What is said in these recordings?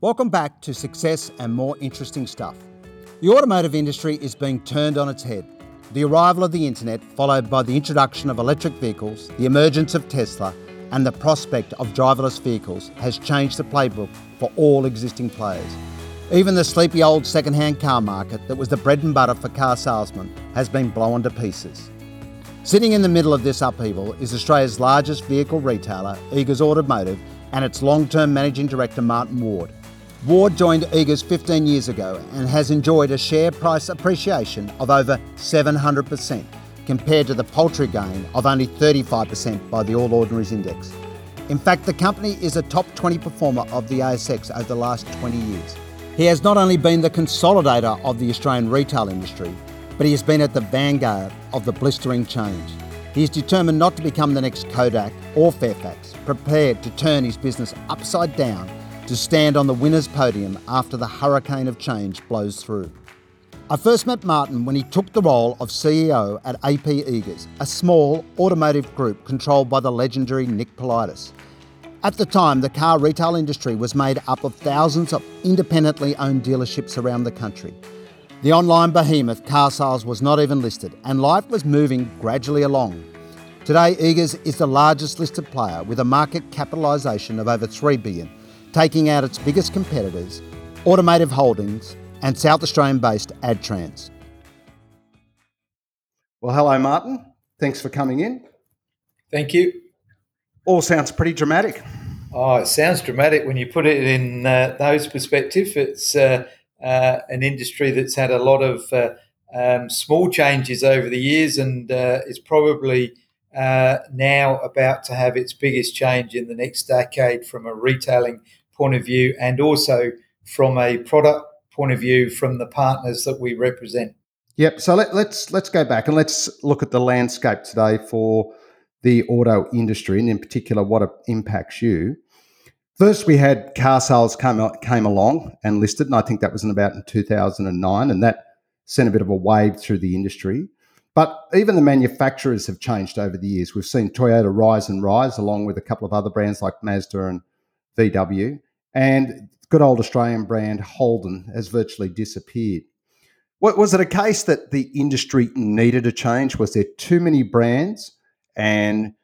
Welcome back to Success and More Interesting Stuff. The automotive industry is being turned on its head. The arrival of the internet, followed by the introduction of electric vehicles, the emergence of Tesla, and the prospect of driverless vehicles has changed the playbook for all existing players. Even the sleepy old second-hand car market that was the bread and butter for car salesmen has been blown to pieces. Sitting in the middle of this upheaval is Australia's largest vehicle retailer, Eagers Automotive, and its long-term managing director Martin Ward. Ward joined Eagers 15 years ago and has enjoyed a share price appreciation of over 700% compared to the paltry gain of only 35% by the All Ordinaries Index. In fact, the company is a top 20 performer of the ASX over the last 20 years. He has not only been the consolidator of the Australian retail industry, but he has been at the vanguard of the blistering change. He is determined not to become the next Kodak or Fairfax, prepared to turn his business upside down to stand on the winner's podium after the hurricane of change blows through. I first met Martin when he took the role of CEO at AP Eagers, a small automotive group controlled by the legendary Nick Politis. At the time, the car retail industry was made up of thousands of independently owned dealerships around the country. The online behemoth Carsales was not even listed, and life was moving gradually along. Today, Eagers is the largest listed player with a market capitalisation of over 3 billion, taking out its biggest competitors, Automotive Holdings and South Australian based AdTrans. Well, hello, Martin. Thanks for coming in. Thank you all sounds pretty dramatic. Oh, it sounds dramatic when you put it in uh, those perspective. It's uh, uh, an industry that's had a lot of uh, um, small changes over the years and uh, is probably uh, now about to have its biggest change in the next decade from a retailing point of view and also from a product point of view from the partners that we represent. Yep. So let, let's let's go back and let's look at the landscape today for the auto industry and in particular what impacts you. First, we had Carsales came, came along and listed, and I think that was in about in 2009, and that sent a bit of a wave through the industry. But even the manufacturers have changed over the years. We've seen Toyota rise and rise, along with a couple of other brands like Mazda and VW. And good old Australian brand Holden has virtually disappeared. What, was it a case that the industry needed a change? Was there too many brands? and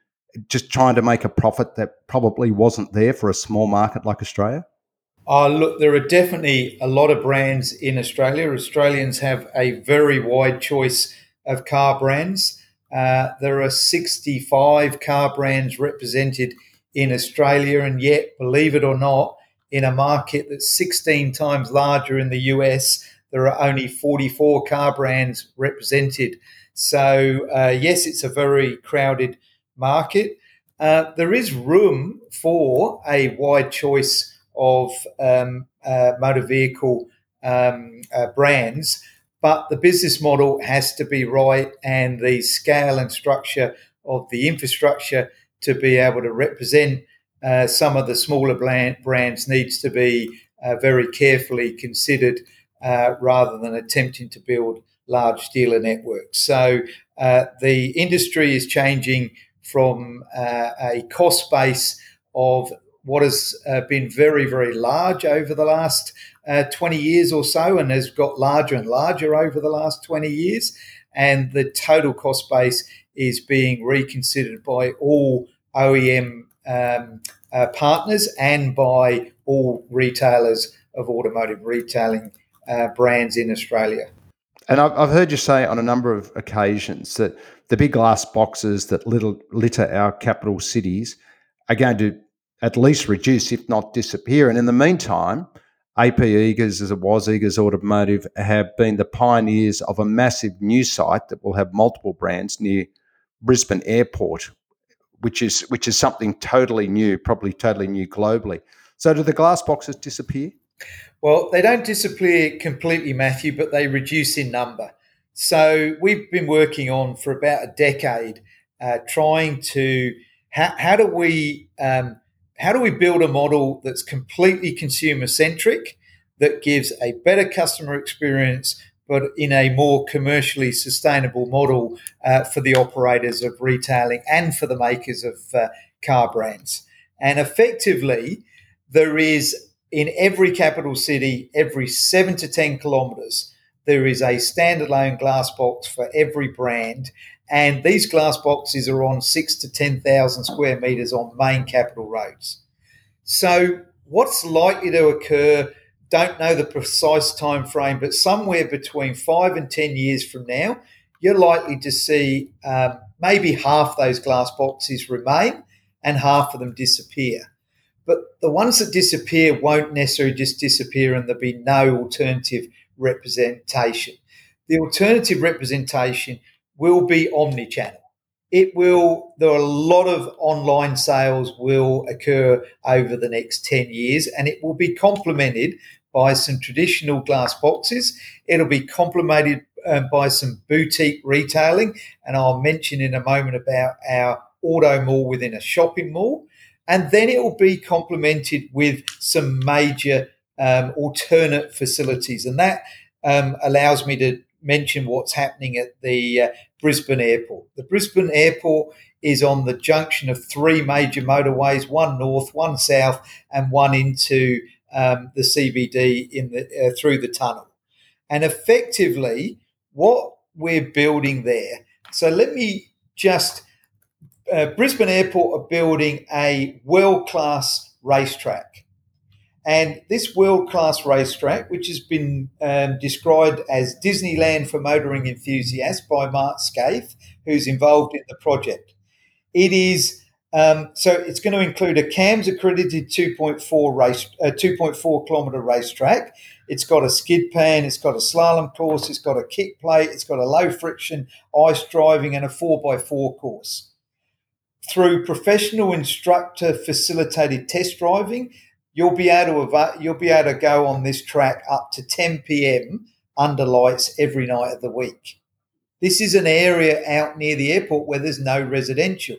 just trying to make a profit that probably wasn't there for a small market like Australia? Oh, look, there are definitely a lot of brands in Australia. Australians have a very wide choice of car brands. Uh, there are 65 car brands represented in Australia, and yet, believe it or not, in a market that's 16 times larger in the US, there are only 44 car brands represented. So, uh, yes, it's a very crowded market. Uh, there is room for a wide choice of um, uh, motor vehicle um, uh, brands, but the business model has to be right and the scale and structure of the infrastructure to be able to represent uh, some of the smaller brands needs to be uh, very carefully considered rather than attempting to build large dealer networks. So uh, the industry is changing from uh, a cost base of what has uh, been very, very large over the last uh, 20 years or so and has got larger and larger over the last 20 years. And the total cost base is being reconsidered by all OEM um, uh, partners and by all retailers of automotive retailing uh, brands in Australia. And I've, I've heard you say on a number of occasions that the big glass boxes that little, litter our capital cities are going to at least reduce, if not disappear. And in the meantime, AP Eagers, as it was Eagers Automotive, have been the pioneers of a massive new site that will have multiple brands near Brisbane Airport, which is which is something totally new, probably totally new globally. So, do the glass boxes disappear? Well, they don't disappear completely, Matthew, but they reduce in number. So we've been working on for about a decade, uh, trying to how, how do we um, how do we build a model that's completely consumer centric that gives a better customer experience, but in a more commercially sustainable model uh, for the operators of retailing and for the makers of uh, car brands. And effectively, there is in every capital city, every seven to 10 kilometres, there is a standalone glass box for every brand. And these glass boxes are on six to 10,000 square metres on main capital roads. So, what's likely to occur? Don't know the precise time frame, but somewhere between five and 10 years from now, you're likely to see um, maybe half those glass boxes remain and half of them disappear. But the ones that disappear won't necessarily just disappear and there'll be no alternative representation. The alternative representation will be omni-channel. It will, there are a lot of online sales will occur over the next 10 years and it will be complemented by some traditional glass boxes. It'll be complemented um, by some boutique retailing. And I'll mention in a moment about our auto mall within a shopping mall. And then it will be complemented with some major um, alternate facilities. And that um, allows me to mention what's happening at the uh, Brisbane Airport. The Brisbane Airport is on the junction of three major motorways one north, one south, and one into um, the CBD in the, uh, through the tunnel. And effectively, what we're building there. So let me just uh, Brisbane Airport are building a world class racetrack. And this world class racetrack, which has been um, described as Disneyland for motoring enthusiasts by Mark Skaife, who's involved in the project, it is um, so it's going to include a CAMS accredited 2.4 race, uh, 2.4 kilometre racetrack. It's got a skid pan, it's got a slalom course, it's got a kick plate, it's got a low friction ice driving, and a 4x4 course through professional instructor facilitated test driving, you'll be able to you'll be able to go on this track up to 10 p.m. under lights every night of the week. This is an area out near the airport where there's no residential.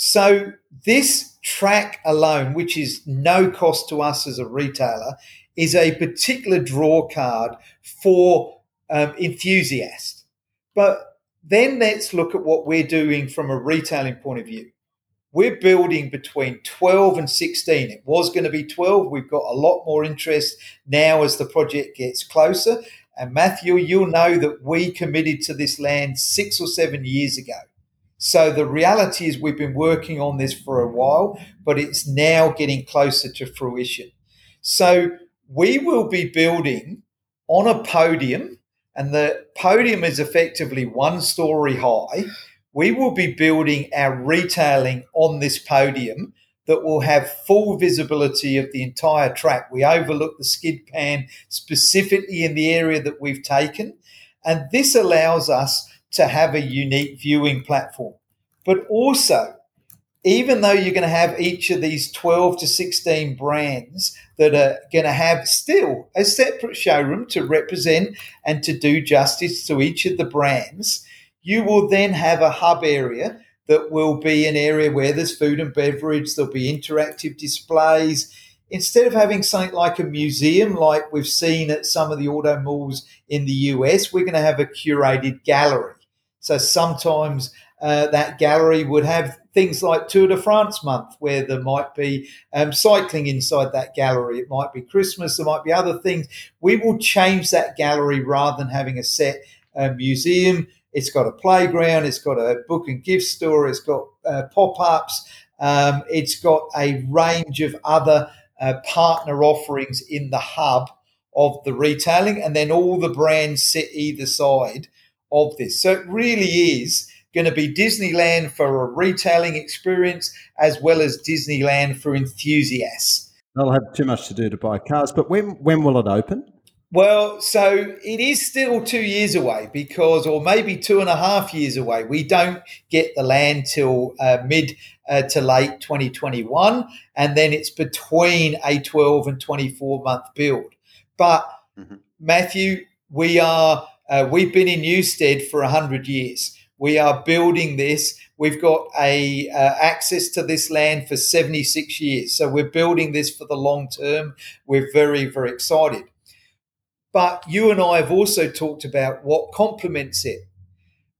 So this track alone, which is no cost to us as a retailer, is a particular draw card for um, enthusiasts. But then let's look at what we're doing from a retailing point of view. We're building between 12 and 16. It was going to be 12. We've got a lot more interest now as the project gets closer. And Matthew, you'll know that we committed to this land six or seven years ago. So the reality is we've been working on this for a while, but it's now getting closer to fruition. So we will be building on a podium and the podium is effectively one story high. We will be building our retailing on this podium that will have full visibility of the entire track. We overlook the skid pan specifically in the area that we've taken. And this allows us to have a unique viewing platform. But also, even though you're going to have each of these 12 to 16 brands that are going to have still a separate showroom to represent and to do justice to each of the brands, you will then have a hub area that will be an area where there's food and beverage, there'll be interactive displays. Instead of having something like a museum, like we've seen at some of the auto malls in the US, we're going to have a curated gallery. So sometimes uh, that gallery would have things like Tour de France month, where there might be um, cycling inside that gallery. It might be Christmas. There might be other things. We will change that gallery rather than having a set uh, museum. It's got a playground. It's got a book and gift store. It's got uh, pop ups. Um, it's got a range of other uh, partner offerings in the hub of the retailing, and then all the brands sit either side of this. So it really is going to be Disneyland for a retailing experience as well as Disneyland for enthusiasts. They'll have too much to do to buy cars, but when when will it open? Well, so it is still two years away because, or maybe two and a half years away. We don't get the land till uh, mid uh, to late 2021, and then it's between a 12 and 24 month build. But mm-hmm. Matthew, we are uh, we've been in Newstead for hundred years. We are building this. We've got a uh, access to this land for 76 years. So we're building this for the long term. We're very, very excited. But you and I have also talked about what complements it.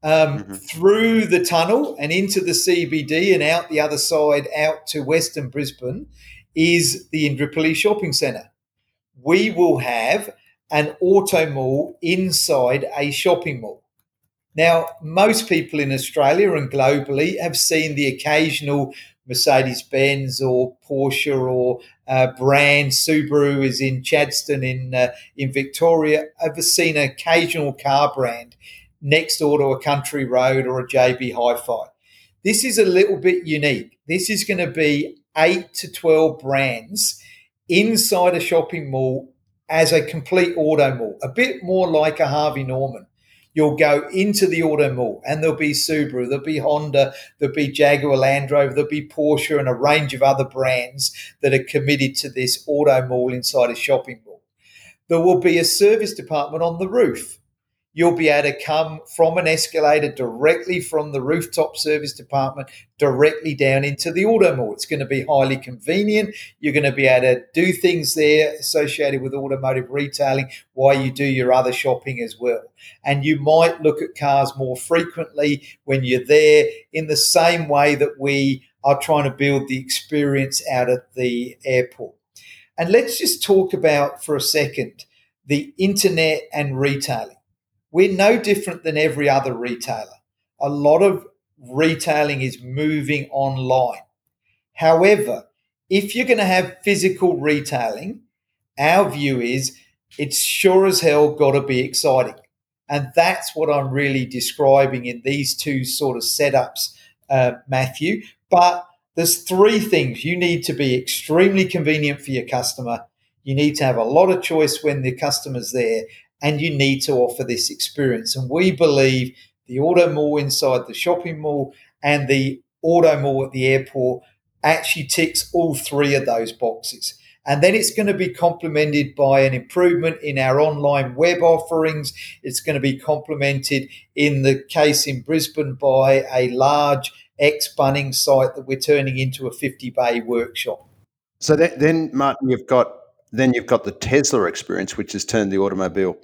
Um, mm-hmm. Through the tunnel and into the CBD and out the other side, out to Western Brisbane, is the Indooroopilly Shopping Centre. We will have an auto mall inside a shopping mall. Now, most people in Australia and globally have seen the occasional Mercedes Benz or Porsche or uh, brand. Subaru is in Chadstone in uh, in Victoria. I've seen an occasional car brand next door to a country road or a JB Hi-Fi. This is a little bit unique. This is going to be eight to twelve brands inside a shopping mall as a complete auto mall, a bit more like a Harvey Norman. You'll go into the auto mall and there'll be Subaru, there'll be Honda, there'll be Jaguar Land Rover, there'll be Porsche and a range of other brands that are committed to this auto mall inside a shopping mall. There will be a service department on the roof you'll be able to come from an escalator directly from the rooftop service department directly down into the auto mall. It's going to be highly convenient. You're going to be able to do things there associated with automotive retailing while you do your other shopping as well. And you might look at cars more frequently when you're there in the same way that we are trying to build the experience out at the airport. And let's just talk about for a second the internet and retailing we're no different than every other retailer. A lot of retailing is moving online. However, if you're going to have physical retailing, our view is it's sure as hell got to be exciting. And that's what I'm really describing in these two sort of setups, uh, Matthew. But there's three things. You need to be extremely convenient for your customer. You need to have a lot of choice when the customer's there and you need to offer this experience. And we believe the auto mall inside the shopping mall and the auto mall at the airport actually ticks all three of those boxes. And then it's going to be complemented by an improvement in our online web offerings. It's going to be complemented in the case in Brisbane by a large ex Bunnings site that we're turning into a 50 bay workshop. So that, then, Martin, you've got then you've got the Tesla experience, which has turned the automobile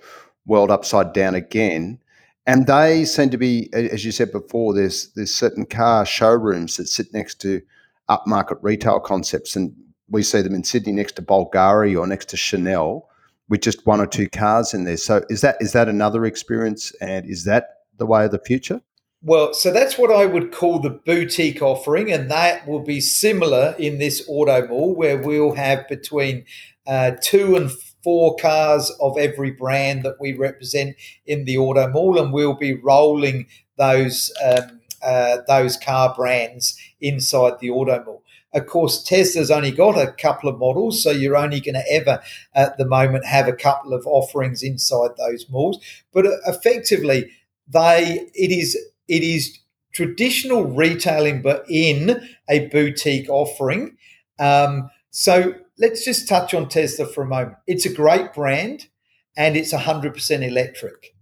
world upside down again. And they seem to be, as you said before, there's there's certain car showrooms that sit next to upmarket retail concepts, and we see them in Sydney next to Bulgari or next to Chanel, with just one or two cars in there. So is that is that another experience, and is that the way of the future? Well, so that's what I would call the boutique offering, and that will be similar in this auto mall where we'll have between uh, two and four cars of every brand that we represent in the auto mall, and we'll be rolling those um, uh, those car brands inside the auto mall. Of course, Tesla's only got a couple of models, so you're only going to ever, at the moment, have a couple of offerings inside those malls. But uh, effectively, they it is it is traditional retailing, but in a boutique offering. Um, so let's just touch on Tesla for a moment. It's a great brand and it's 100% electric.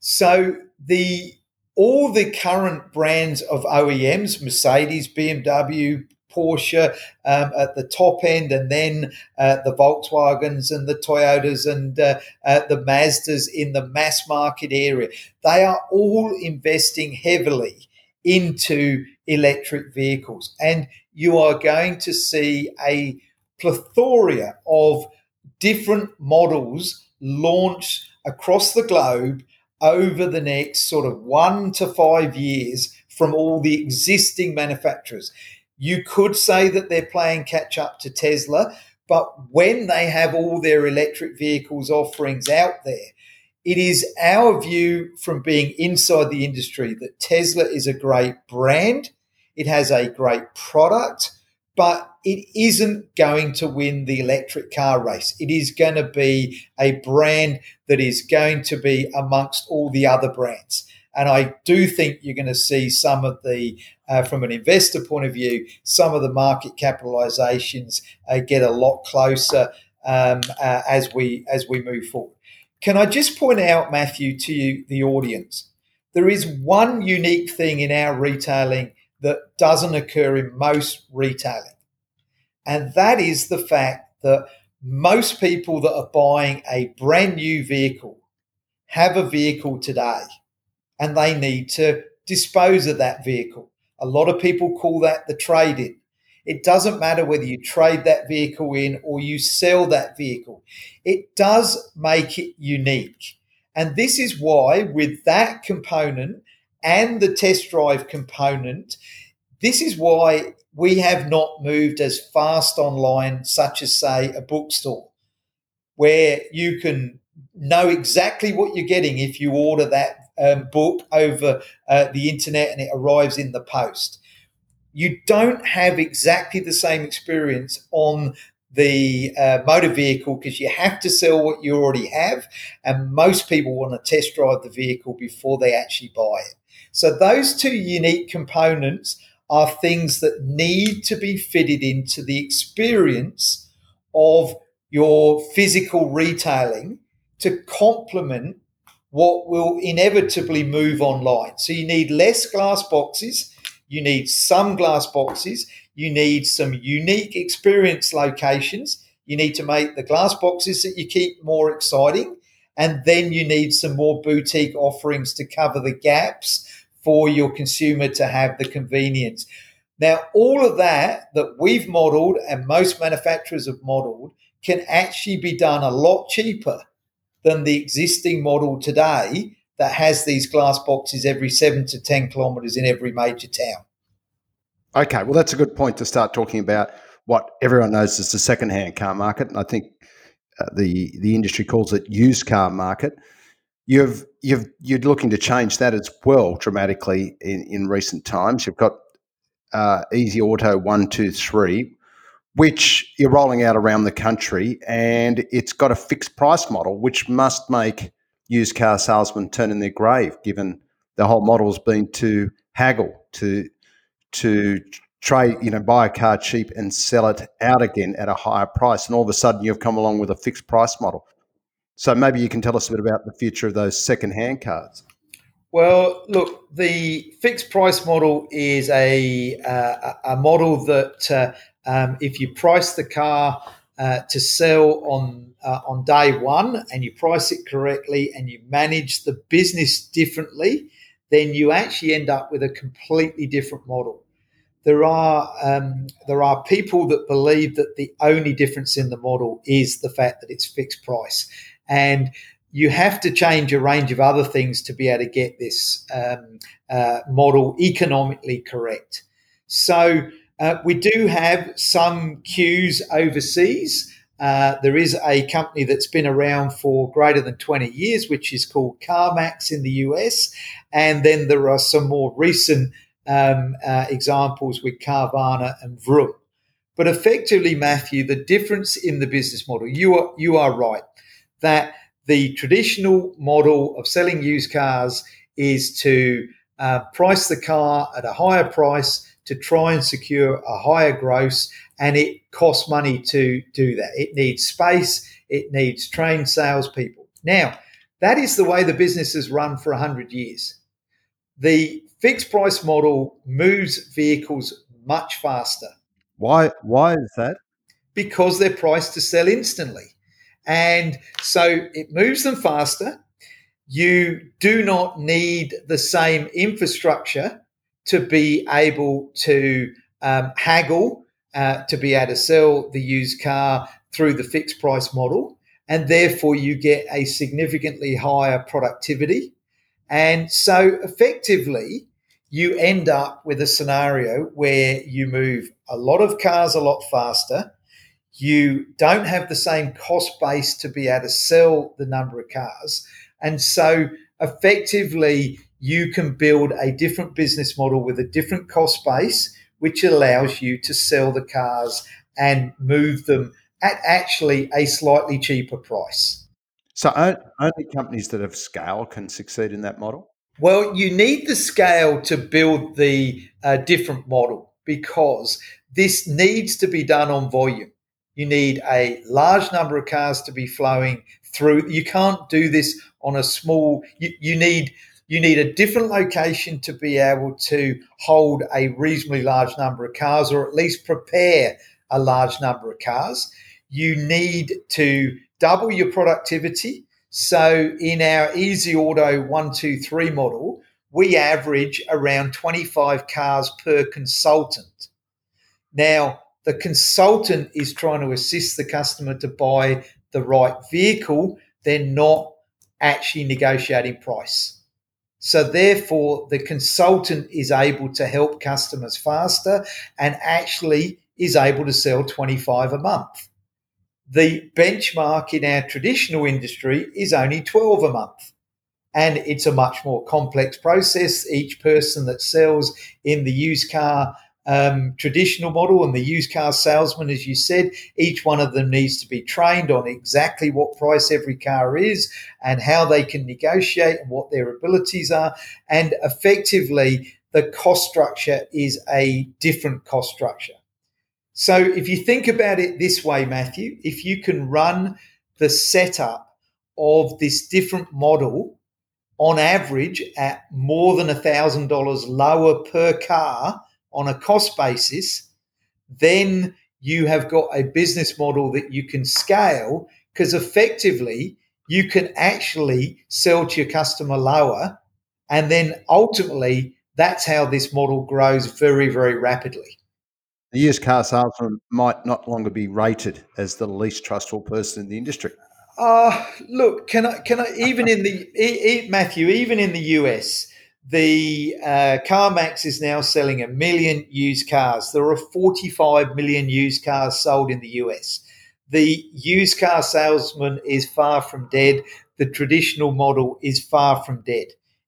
So the all the current brands of OEMs, Mercedes, BMW, Porsche um, at the top end, and then uh, the Volkswagens and the Toyotas and uh, uh, the Mazdas in the mass market area. They are all investing heavily into electric vehicles. And you are going to see a plethora of different models launched across the globe over the next sort of one to five years from all the existing manufacturers. You could say that they're playing catch up to Tesla, but when they have all their electric vehicles offerings out there, it is our view from being inside the industry that Tesla is a great brand. It has a great product but it isn't going to win the electric car race. It is going to be a brand that is going to be amongst all the other brands. And I do think you're going to see some of the, uh, from an investor point of view, some of the market capitalizations uh, get a lot closer um, uh, as we as we move forward. Can I just point out, Matthew, to you, the audience, there is one unique thing in our retailing that doesn't occur in most retailing. And that is the fact that most people that are buying a brand new vehicle have a vehicle today and they need to dispose of that vehicle. A lot of people call that the trade in. It doesn't matter whether you trade that vehicle in or you sell that vehicle. It does make it unique. And this is why, with that component and the test drive component, this is why we have not moved as fast online, such as, say, a bookstore, where you can know exactly what you're getting if you order that um, book over uh, the internet and it arrives in the post. You don't have exactly the same experience on the uh, motor vehicle because you have to sell what you already have, and most people want to test drive the vehicle before they actually buy it. So, those two unique components are things that need to be fitted into the experience of your physical retailing to complement what will inevitably move online. So you need less glass boxes, you need some glass boxes, you need some unique experience locations. You need to make the glass boxes that you keep more exciting. And then you need some more boutique offerings to cover the gaps for your consumer to have the convenience. Now, all of that that we've modeled and most manufacturers have modeled can actually be done a lot cheaper than the existing model today that has these glass boxes every seven to 10 kilometres in every major town. Okay, well, that's a good point to start talking about what everyone knows is the second-hand car market, and I think uh, the the industry calls it used car market. You've you've you're looking to change that as well dramatically in, in recent times. You've got uh, Easy Auto one two three, which you're rolling out around the country, and it's got a fixed price model, which must make used car salesmen turn in their grave, given the whole model has been to haggle, to to trade, you know, buy a car cheap and sell it out again at a higher price, and all of a sudden you've come along with a fixed price model. So maybe you can tell us a bit about the future of those second-hand cars. Well, look, the fixed price model is a uh, a model that uh, um, if you price the car uh, to sell on uh, on day one and you price it correctly and you manage the business differently, then you actually end up with a completely different model. There are um, there are people that believe that the only difference in the model is the fact that it's fixed price, and you have to change a range of other things to be able to get this um, uh, model economically correct. So uh, we do have some queues overseas. Uh, there is a company that's been around for greater than 20 years, which is called CarMax in the US. And then there are some more recent um, uh, examples with Carvana and Vroom. But effectively, Matthew, the difference in the business model, you are, you are right, that the traditional model of selling used cars is to uh, price the car at a higher price to try and secure a higher gross, and it costs money to do that. It needs space, it needs trained salespeople. Now, that is the way the business has run for 100 years. The fixed price model moves vehicles much faster. Why, why is that? Because they're priced to sell instantly. And so it moves them faster. You do not need the same infrastructure to be able to um, haggle, uh, to be able to sell the used car through the fixed price model. And therefore, you get a significantly higher productivity. And so, effectively, you end up with a scenario where you move a lot of cars a lot faster. You don't have the same cost base to be able to sell the number of cars. And so, effectively, you can build a different business model with a different cost base, which allows you to sell the cars and move them at actually a slightly cheaper price. So only companies that have scale can succeed in that model? Well, you need the scale to build the uh, different model because this needs to be done on volume. You need a large number of cars to be flowing through. You can't do this on a small, you, you need you need a different location to be able to hold a reasonably large number of cars or at least prepare a large number of cars. You need to double your productivity. So in our Easy Auto 123 model, we average around 25 cars per consultant. Now, the consultant is trying to assist the customer to buy the right vehicle. They're not actually negotiating price. So, therefore, the consultant is able to help customers faster and actually is able to sell 25 a month. The benchmark in our traditional industry is only 12 a month. And it's a much more complex process. Each person that sells in the used car um, traditional model and the used car salesman, as you said, each one of them needs to be trained on exactly what price every car is and how they can negotiate and what their abilities are. And effectively, the cost structure is a different cost structure. So if you think about it this way, Matthew, if you can run the setup of this different model on average at more than $1,000 lower per car on a cost basis, then you have got a business model that you can scale because effectively you can actually sell to your customer lower. And then ultimately, that's how this model grows very, very rapidly. The used car salesman might not longer be rated as the least trustful person in the industry. Uh, look, can I, can I, even in the, e, e, Matthew, even in the US, the uh, CarMax is now selling a million used cars. There are 45 million used cars sold in the US. The used car salesman is far from dead. The traditional model is far from dead.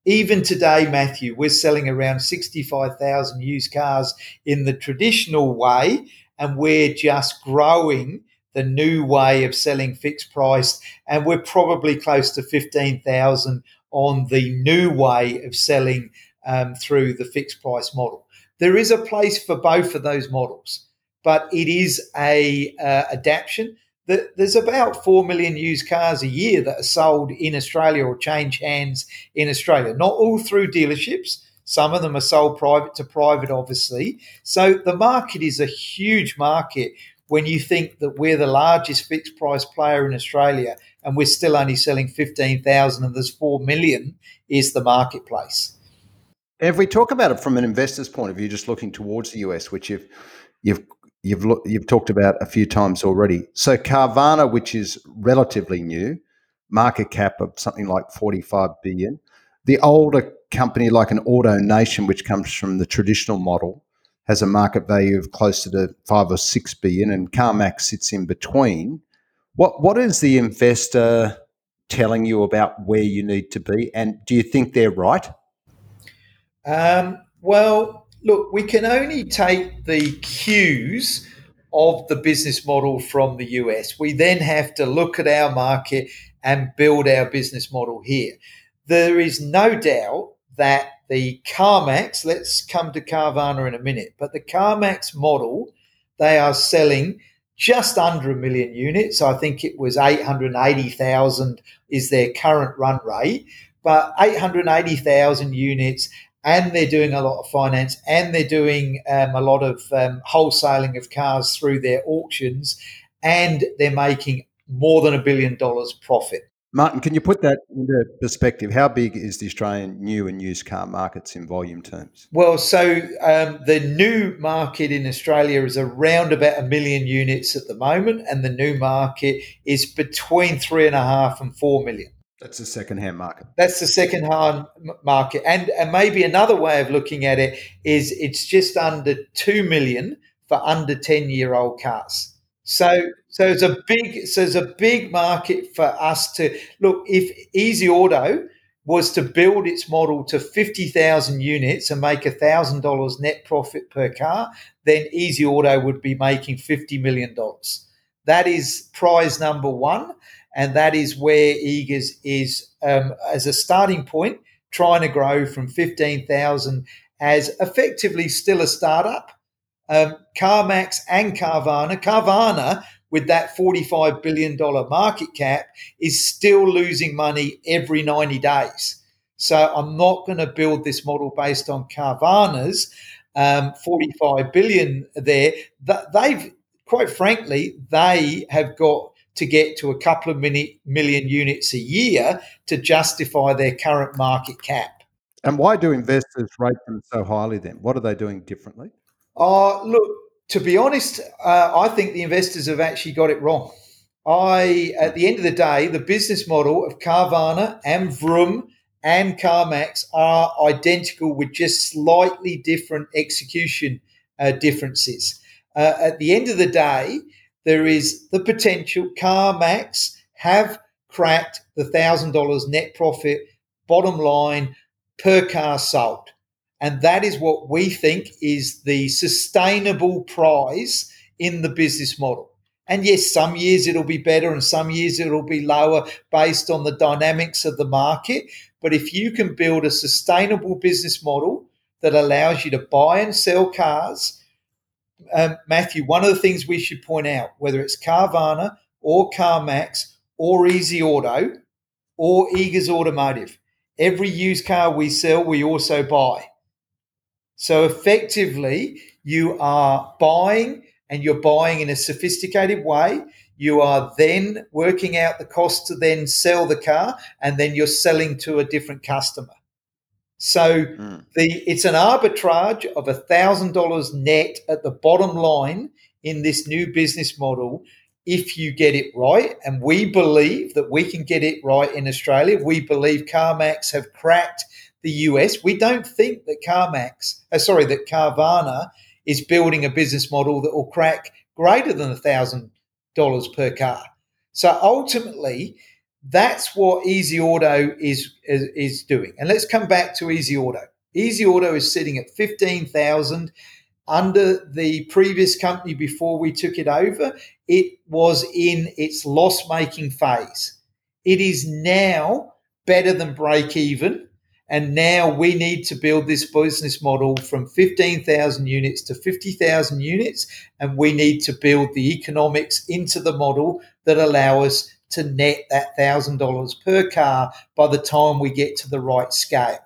Even today, Matthew, we're selling around 65,000 used cars in the traditional way, and we're just growing the new way of selling fixed price. And we're probably close to 15,000 on the new way of selling um, through the fixed price model. There is a place for both of those models, but it is a uh, adaptation. There's about 4 million used cars a year that are sold in Australia or change hands in Australia, not all through dealerships. Some of them are sold private to private, obviously. So the market is a huge market when you think that we're the largest fixed price player in Australia and we're still only selling 15,000 and there's 4 million is the marketplace. If we talk about it from an investor's point of view, just looking towards the US, which you've you've you've you've talked about a few times already. So Carvana, which is relatively new, market cap of something like 45 billion. The older company like an Auto Nation, which comes from the traditional model, has a market value of closer to five or six billion, and CarMax sits in between. What what is the investor telling you about where you need to be, and do you think they're right? Um, well, look, we can only take the cues of the business model from the US. We then have to look at our market and build our business model here. There is no doubt that the CarMax, let's come to Carvana in a minute, but the CarMax model, they are selling just under a million units. I think it was 880,000 is their current run rate, but 880,000 units. And they're doing a lot of finance and they're doing um, a lot of um, wholesaling of cars through their auctions and they're making more than a billion dollars profit. Martin, can you put that into perspective? How big is the Australian new and used car markets in volume terms? Well, so um, the new market in Australia is around about a million units at the moment, and the new market is between three and a half and four million. That's the second-hand market. That's the second-hand market, and and maybe another way of looking at it is it's just under two million for under ten-year-old cars. So so it's a big so it's a big market for us to look. If Easy Auto was to build its model to fifty thousand units and make thousand dollars net profit per car, then Easy Auto would be making fifty million dollars. That is prize number one, and that is where Eagers is um, as a starting point, trying to grow from fifteen thousand as effectively still a startup um, CarMax and Carvana. Carvana, with that $45 billion market cap, is still losing money every 90 days. So I'm not going to build this model based on Carvana's um, 45 billion there. They've, quite frankly, they have got to get to a couple of mini, million units a year to justify their current market cap. And why do investors rate them so highly then? What are they doing differently? Uh, look, To be honest, uh, I think the investors have actually got it wrong. I, at the end of the day, the business model of Carvana and Vroom and CarMax are identical with just slightly different execution uh, differences. Uh, at the end of the day, there is the potential CarMax have cracked the $1,000 net profit bottom line per car sold. And that is what we think is the sustainable prize in the business model. And yes, some years it'll be better and some years it'll be lower based on the dynamics of the market. But if you can build a sustainable business model that allows you to buy and sell cars, um, Matthew, one of the things we should point out, whether it's Carvana or CarMax or Easy Auto or Eagers Automotive, every used car we sell, we also buy. So effectively, you are buying and you're buying in a sophisticated way. You are then working out the cost to then sell the car, and then you're selling to a different customer. So mm. the it's an arbitrage of a thousand dollars net at the bottom line in this new business model if you get it right. And we believe that we can get it right in Australia. We believe CarMax have cracked the US. We don't think that CarMax, uh, sorry, that Carvana is building a business model that will crack greater than a thousand dollars per car. So ultimately, that's what Easy Auto is, is, is doing. And let's come back to Easy Auto. Easy Auto is sitting at fifteen thousand under the previous company before we took it over. It was in its loss making phase. It is now better than break even. And now we need to build this business model from 15,000 units to 50,000 units. And we need to build the economics into the model that allow us to net that $1,000 per car by the time we get to the right scale.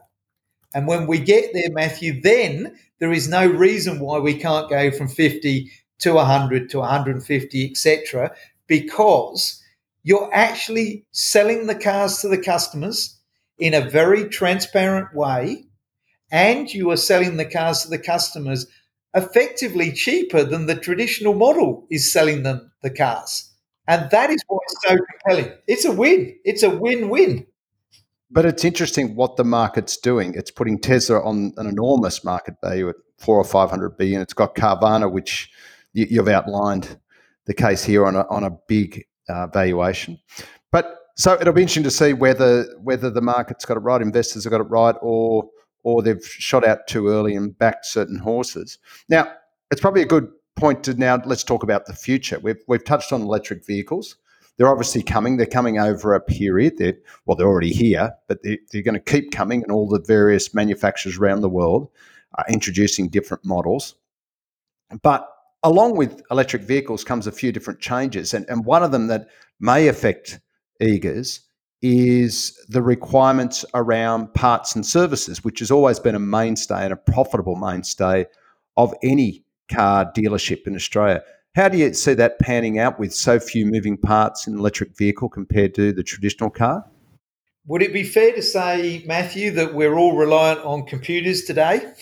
And when we get there, Matthew, then there is no reason why we can't go from 50 to 100 to 150, etc., because you're actually selling the cars to the customers in a very transparent way, and you are selling the cars to the customers effectively cheaper than the traditional model is selling them the cars. And that is why it's so compelling. It's a win. It's a win-win. But it's interesting what the market's doing. It's putting Tesla on an enormous market value at four or five hundred billion. It's got Carvana, which you've outlined the case here on a, on a big uh, valuation. But so it'll be interesting to see whether whether the market's got it right, investors have got it right, or or they've shot out too early and backed certain horses. Now, it's probably a good point to now let's talk about the future. We've we've touched on electric vehicles. They're obviously coming. They're coming over a period. They're, well, they're already here, but they're, they're going to keep coming, and all the various manufacturers around the world are introducing different models. But along with electric vehicles comes a few different changes, and, and one of them that may affect Eagers is the requirements around parts and services, which has always been a mainstay and a profitable mainstay of any car dealership in Australia. How do you see that panning out with so few moving parts in an electric vehicle compared to the traditional car? Would it be fair to say, Matthew, that we're all reliant on computers today?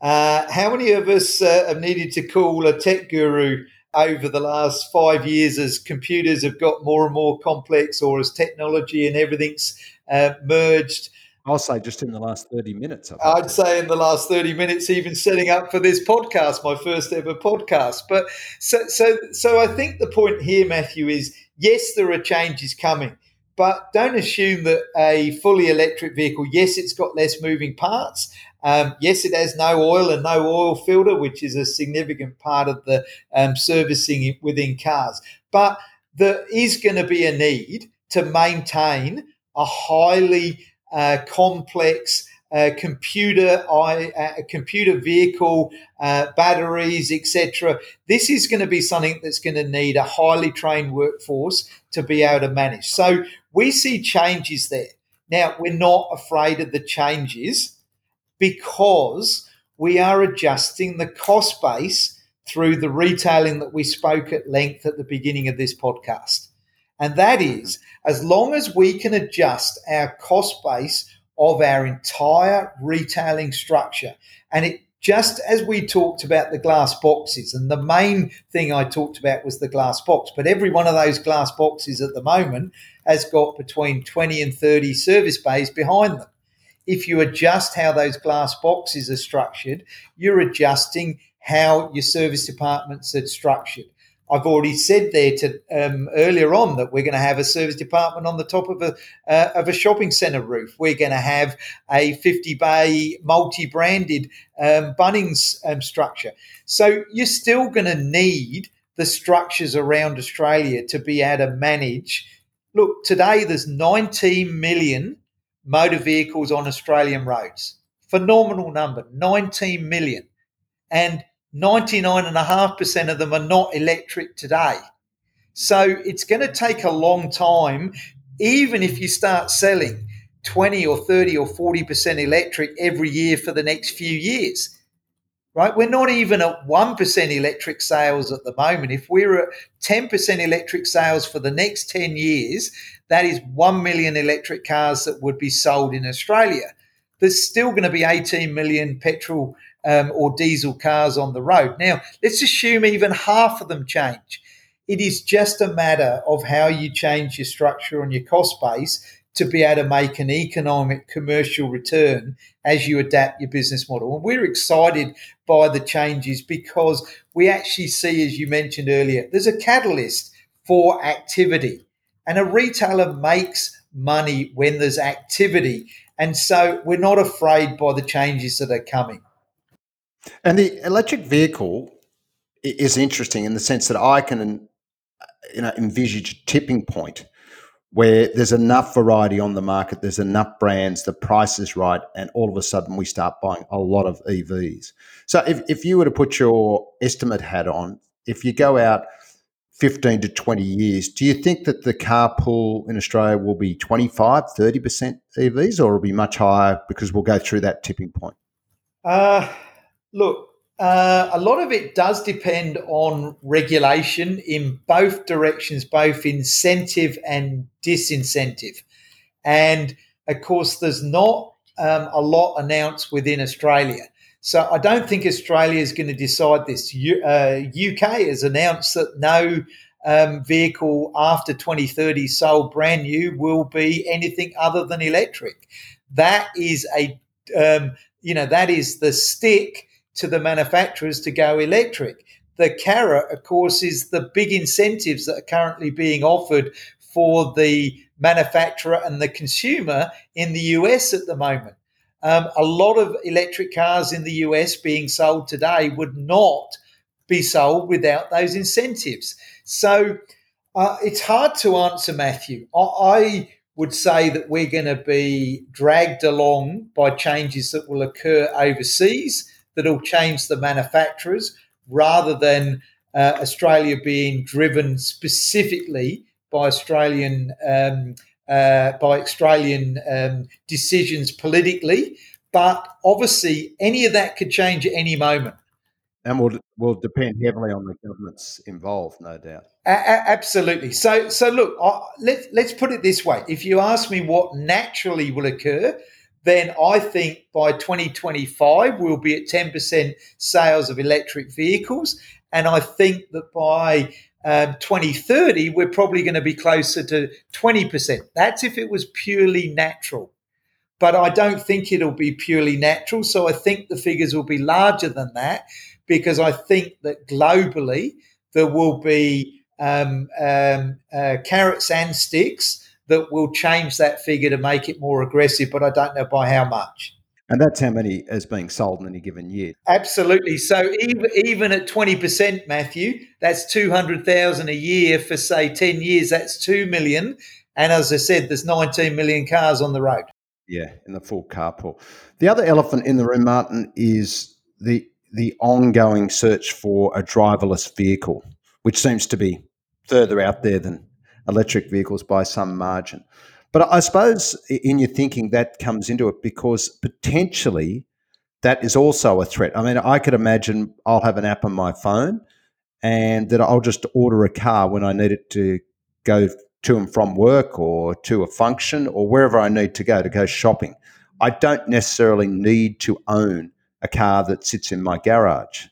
Uh, how many of us uh, have needed to call a tech guru over the last five years as computers have got more and more complex or as technology and everything's uh, merged? I'll say just in the last 30 minutes. I'd say in the last 30 minutes, even setting up for this podcast, my first ever podcast. But so, so, so I think the point here, Matthew, is yes, there are changes coming, but don't assume that a fully electric vehicle, yes, it's got less moving parts. Um, yes, it has no oil and no oil filter, which is a significant part of the um, servicing within cars. But there is going to be a need to maintain a highly complex uh, computer, uh, computer vehicle, uh, batteries, etc. This is going to be something that's going to need a highly trained workforce to be able to manage. So we see changes there. Now we're not afraid of the changes because we are adjusting the cost base through the retailing that we spoke at length at the beginning of this podcast. And that is as long as we can adjust our cost base of our entire retailing structure, and it just as we talked about the glass boxes, and the main thing I talked about was the glass box, but every one of those glass boxes at the moment has got between 20 and 30 service bays behind them. If you adjust how those glass boxes are structured, you're adjusting how your service departments are structured. I've already said there to um, earlier on that we're going to have a service department on the top of a uh, of a shopping centre roof. We're going to have a 50 bay multi branded um, Bunnings um, structure. So you're still going to need the structures around Australia to be able to manage. Look, today there's 19 million motor vehicles on Australian roads. Phenomenal number, 19 million. And 99.5% of them are not electric today. So it's going to take a long time, even if you start selling 20 or 30 or 40% electric every year for the next few years. Right? We're not even at 1% electric sales at the moment. If we're at 10% electric sales for the next 10 years, that is 1 million electric cars that would be sold in Australia. There's still going to be 18 million petrol um, or diesel cars on the road. Now, let's assume even half of them change. It is just a matter of how you change your structure and your cost base to be able to make an economic commercial return as you adapt your business model. And we're excited by the changes because we actually see, as you mentioned earlier, there's a catalyst for activity. And a retailer makes money when there's activity. And so we're not afraid by the changes that are coming. And the electric vehicle is interesting in the sense that I can, you know, envisage a tipping point where there's enough variety on the market, there's enough brands, the price is right, and all of a sudden we start buying a lot of EVs. So if, if you were to put your estimate hat on, if you go out 15 to 20 years, do you think that the car pool in Australia will be 25, 30% EVs, or will be much higher because we'll go through that tipping point? Uh, Look, uh, a lot of it does depend on regulation in both directions, both incentive and disincentive. And of course, there's not um, a lot announced within Australia. So I don't think Australia is going to decide this. U- uh, UK has announced that no um, vehicle after 2030 sold brand new will be anything other than electric. That is a, um, you know, that is the stick to the manufacturers to go electric. The carrot, of course, is the big incentives that are currently being offered for the manufacturer and the consumer in the US at the moment. Um, a lot of electric cars in the US being sold today would not be sold without those incentives. So uh, it's hard to answer, Matthew. I, I would say that we're going to be dragged along by changes that will occur overseas that'll change the manufacturers rather than uh, Australia being driven specifically by Australian um, uh, by Australian um, decisions politically. But obviously, any of that could change at any moment. And will will depend heavily on the governments involved, no doubt. A- absolutely. So, so look, I, let let's put it this way: if you ask me what naturally will occur, then I think by 2025 we'll be at 10% sales of electric vehicles. And I think that by um, 2030, we're probably going to be closer to 20%. That's if it was purely natural. But I don't think it'll be purely natural. So I think the figures will be larger than that because I think that globally there will be um, um, uh, carrots and sticks that will change that figure to make it more aggressive, but I don't know by how much. And that's how many is being sold in any given year. Absolutely. So even even at twenty percent, Matthew, that's two hundred thousand a year for say ten years. That's two million. And as I said, there's nineteen million cars on the road. Yeah, in the full carpool. The other elephant in the room, Martin, is the the ongoing search for a driverless vehicle, which seems to be further out there than electric vehicles by some margin. But I suppose in your thinking that comes into it because potentially that is also a threat. I mean, I could imagine I'll have an app on my phone and that I'll just order a car when I need it to go to and from work or to a function or wherever I need to go to go shopping. I don't necessarily need to own a car that sits in my garage.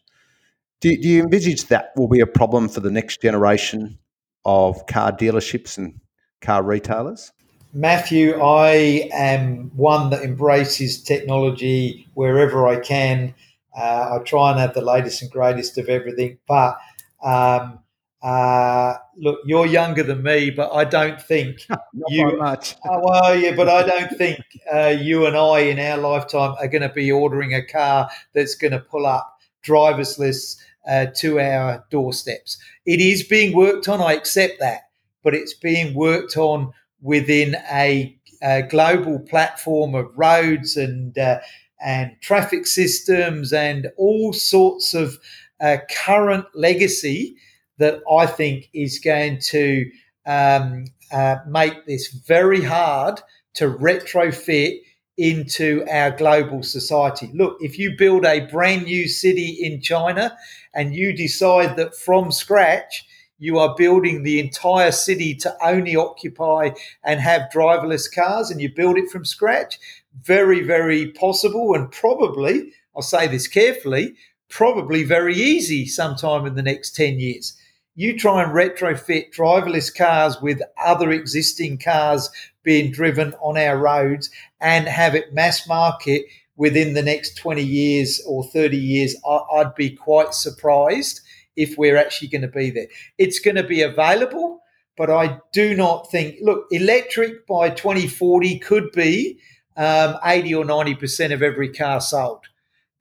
Do, do you envisage that will be a problem for the next generation of car dealerships and car retailers? Matthew, I am one that embraces technology wherever I can. Uh, I try and have the latest and greatest of everything. But um, uh, look, you're younger than me, but I don't think you much. oh, well, yeah, but I don't think uh, you and I in our lifetime are going to be ordering a car that's going to pull up driverless uh, to our doorsteps. It is being worked on. I accept that, but it's being worked on within a, a global platform of roads and uh, and traffic systems and all sorts of uh, current legacy that I think is going to um, uh, make this very hard to retrofit into our global society. Look, if you build a brand new city in China and you decide that from scratch you are building the entire city to only occupy and have driverless cars and you build it from scratch, very, very possible and probably, I'll say this carefully, probably very easy sometime in the next 10 years. You try and retrofit driverless cars with other existing cars being driven on our roads and have it mass market within the next 20 years or 30 years, I'd be quite surprised if we're actually going to be there. It's going to be available, but I do not think, look, electric by 2040 could be um, 80 or 90% of every car sold.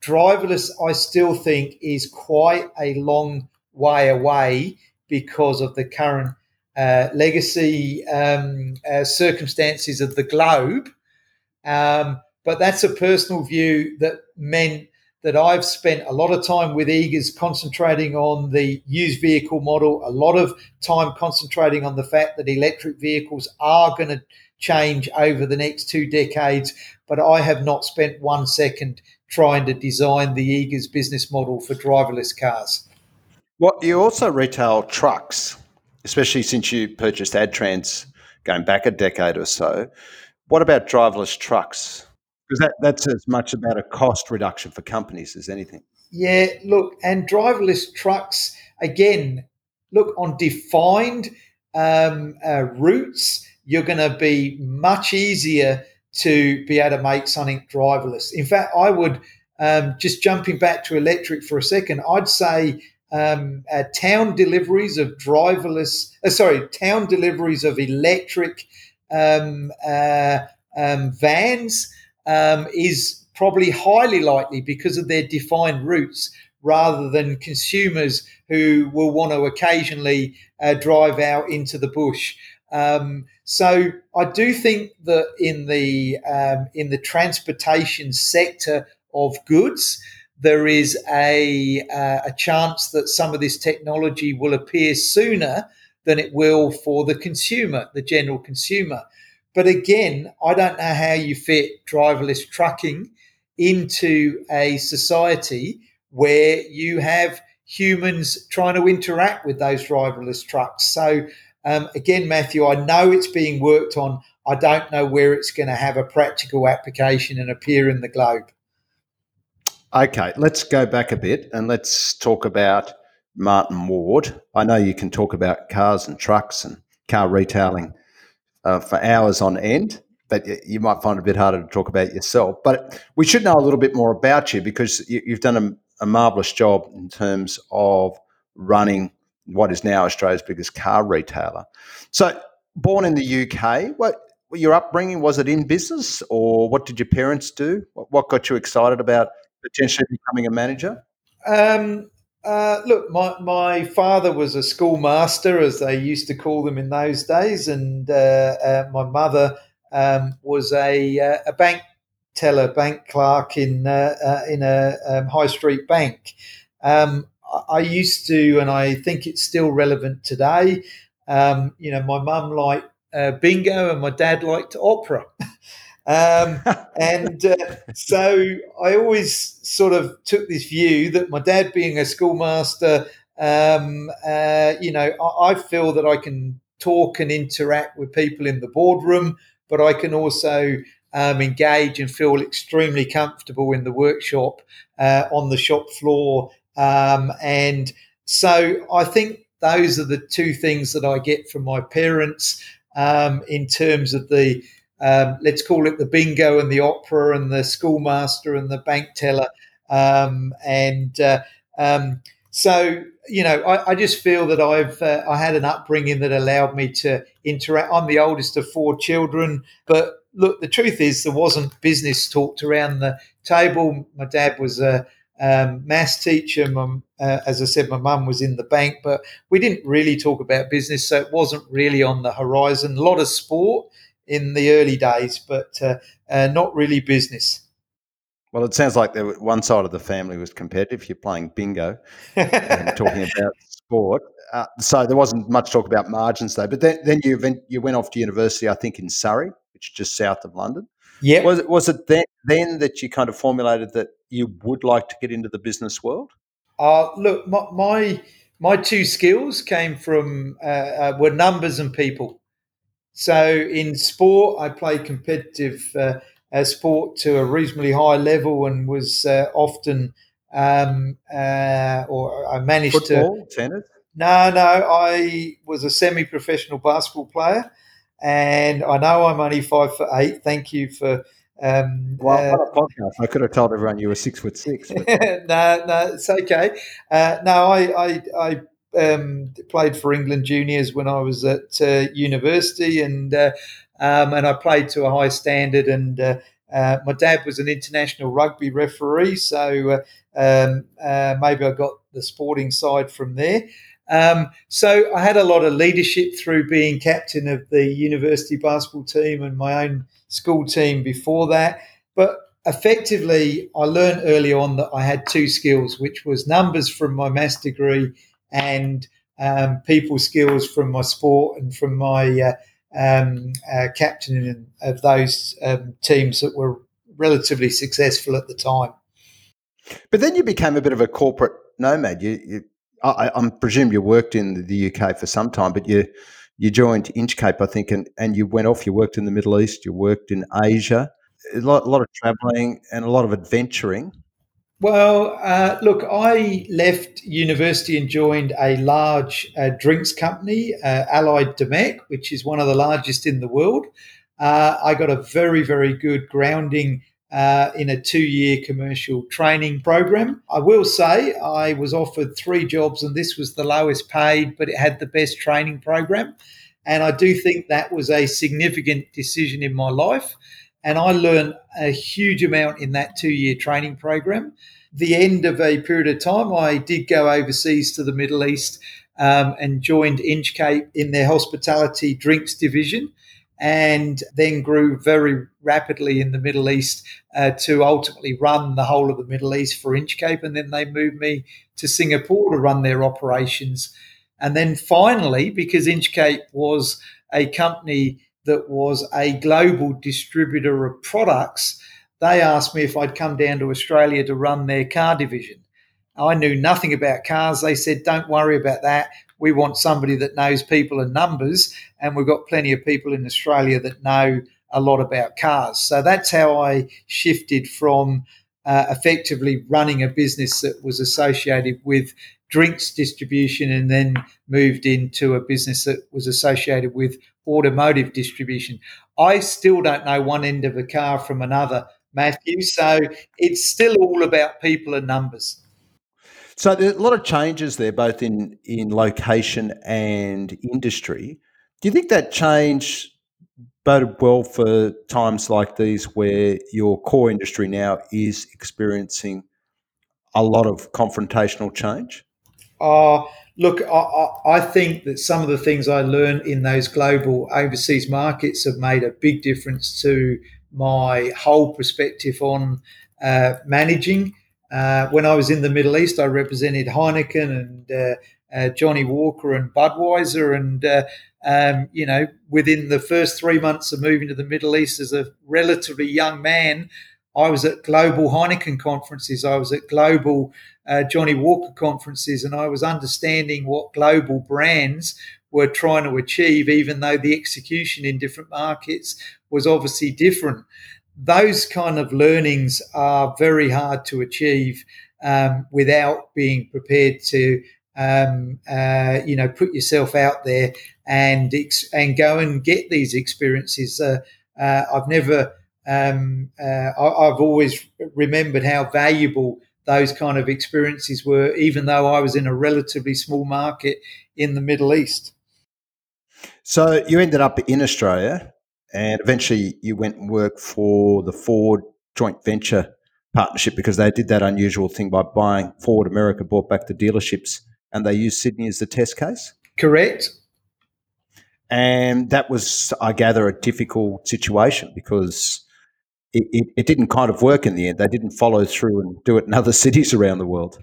Driverless, I still think, is quite a long way away because of the current uh, legacy um, uh, circumstances of the globe. Um, but that's a personal view that meant that I've spent a lot of time with Eagers concentrating on the used vehicle model, a lot of time concentrating on the fact that electric vehicles are going to change over the next two decades. But I have not spent one second trying to design the Eagers business model for driverless cars. Well, you also retail trucks, especially since you purchased AdTrans going back a decade or so. What about driverless trucks? Because that, that's as much about a cost reduction for companies as anything. Yeah, look, and driverless trucks, again, look, on defined um, uh, routes, you're going to be much easier to be able to make something driverless. In fact, I would, um, just jumping back to electric for a second, I'd say um, uh, town deliveries of driverless, uh, sorry, town deliveries of electric um, uh, um, vans um, is probably highly likely because of their defined routes rather than consumers who will want to occasionally uh, drive out into the bush. Um, so I do think that in the um, in the transportation sector of goods, there is a uh, a chance that some of this technology will appear sooner than it will for the consumer, the general consumer. But again, I don't know how you fit driverless trucking into a society where you have humans trying to interact with those driverless trucks. So, um, again, Matthew, I know it's being worked on. I don't know where it's going to have a practical application and appear in the globe. Okay, let's go back a bit and let's talk about Martin Ward. I know you can talk about cars and trucks and car retailing uh, for hours on end. But you might find it a bit harder to talk about yourself. But we should know a little bit more about you because you, have done a, a marvelous job in terms of running what is now Australia's biggest car retailer. So, born in the UK, what your upbringing was it in business, or what did your parents do? What, what got you excited about potentially becoming a manager? Um, uh, look, my, my father was a schoolmaster, as they used to call them in those days, and uh, uh, my mother um, was a, uh, a bank teller, bank clerk in uh, uh, in a um, high street bank. Um, I used to, and I think it's still relevant today. Um, you know, my mum liked bingo, and my dad liked opera. Um, and uh, so I always sort of took this view that my dad being a schoolmaster, um, uh, you know, I, I, feel that I can talk and interact with people in the boardroom, but I can also um, engage and feel extremely comfortable in the workshop, uh, on the shop floor. Um, and so I think those are the two things that I get from my parents um, in terms of the, um, let's call it the bingo and the opera and the schoolmaster and the bank teller. Um, and uh, um, so, you know, I, I, just feel that I've uh, I had an upbringing that allowed me to interact. I'm the oldest of four children, but look, the truth is there wasn't business talked around the table. My dad was a um, maths teacher. My, uh, as I said, my mum was in the bank, but we didn't really talk about business, so it wasn't really on the horizon. A lot of sport in the early days, but uh, uh, not really business. Well, it sounds like there, one side of the family was competitive. You're playing bingo and talking about sport. Uh, so there wasn't much talk about margins, though. But then, then you, went, you went off to university, I think, in Surrey, which is just south of London. Yeah. Was it, was it then, then that you kind of formulated that you would like to get into the business world? Uh, look, my, my, my two skills came from uh, uh, were numbers and people. So in sport, I played competitive uh, uh, sport to a reasonably high level and was uh, often um, or I managed Football, to tennis. No, no, I was a semi-professional basketball player, and I know I'm only five foot eight. Thank you for um, well, uh, podcast, I could have told everyone you were six foot six. no, no, it's okay. Uh, no, I, I, I um, played for England juniors when I was at uh, university, and uh, um, and I played to a high standard. And uh, uh, my dad was an international rugby referee, so um, maybe I got the sporting side from there. Um, so I had a lot of leadership through being captain of the university basketball team and my own school team before that. But effectively, I learned early on that I had two skills, which was numbers from my maths degree and um, people skills from my sport and from my uh, um, uh, captaining of those um, teams that were relatively successful at the time. But then you became a bit of a corporate nomad. You, you I, I presume you worked in the UK for some time, but you you joined Inchcape, I think, and, and you went off. You worked in the Middle East, you worked in Asia, a lot, a lot of traveling and a lot of adventuring. Well, uh, look, I left university and joined a large uh, drinks company, uh, Allied Domecq, which is one of the largest in the world. Uh, I got a very, very good grounding uh, in a two year commercial training program. I will say I was offered three jobs, and this was the lowest paid, but it had the best training program. And I do think that was a significant decision in my life. And I learned a huge amount in that two year training program. The end of a period of time, I did go overseas to the Middle East um, and joined Inchcape in their hospitality drinks division and then grew very rapidly in the Middle East uh, to ultimately run the whole of the Middle East for Inchcape. And then they moved me to Singapore to run their operations. And then finally, because Inchcape was a company that was a global distributor of products, they asked me if I'd come down to Australia to run their car division. I knew nothing about cars. They said, don't worry about that. We want somebody that knows people and numbers. And we've got plenty of people in Australia that know a lot about cars. So that's how I shifted from uh, effectively running a business that was associated with drinks distribution and then moved into a business that was associated with automotive distribution. I still don't know one end of a car from another, Matthew. So it's still all about people and numbers. So there's a lot of changes there, both in in location and industry. Do you think that change boded well for times like these, where your core industry now is experiencing a lot of confrontational change? Uh, look, I, I think that some of the things I learned in those global overseas markets have made a big difference to my whole perspective on uh, managing uh, when I was in the Middle East, I represented Heineken and uh, uh, Johnnie Walker and Budweiser. And, uh, um, you know, within the first three months of moving to the Middle East as a relatively young man, I was at global Heineken conferences. I was at global uh, Johnnie Walker conferences, and I was understanding what global brands were trying to achieve, even though the execution in different markets was obviously different. Those kind of learnings are very hard to achieve um, without being prepared to, um, uh, you know, put yourself out there and ex- and go and get these experiences. Uh, uh, I've never, um, uh, I- I've always remembered how valuable those kind of experiences were, even though I was in a relatively small market in the Middle East. So you ended up in Australia, and eventually you went and worked for the Ford joint venture partnership because they did that unusual thing by buying Ford America, bought back the dealerships, and they used Sydney as the test case. Correct. And that was, I gather, a difficult situation because it, it, didn't kind of work in the end. They didn't follow through and do it in other cities around the world.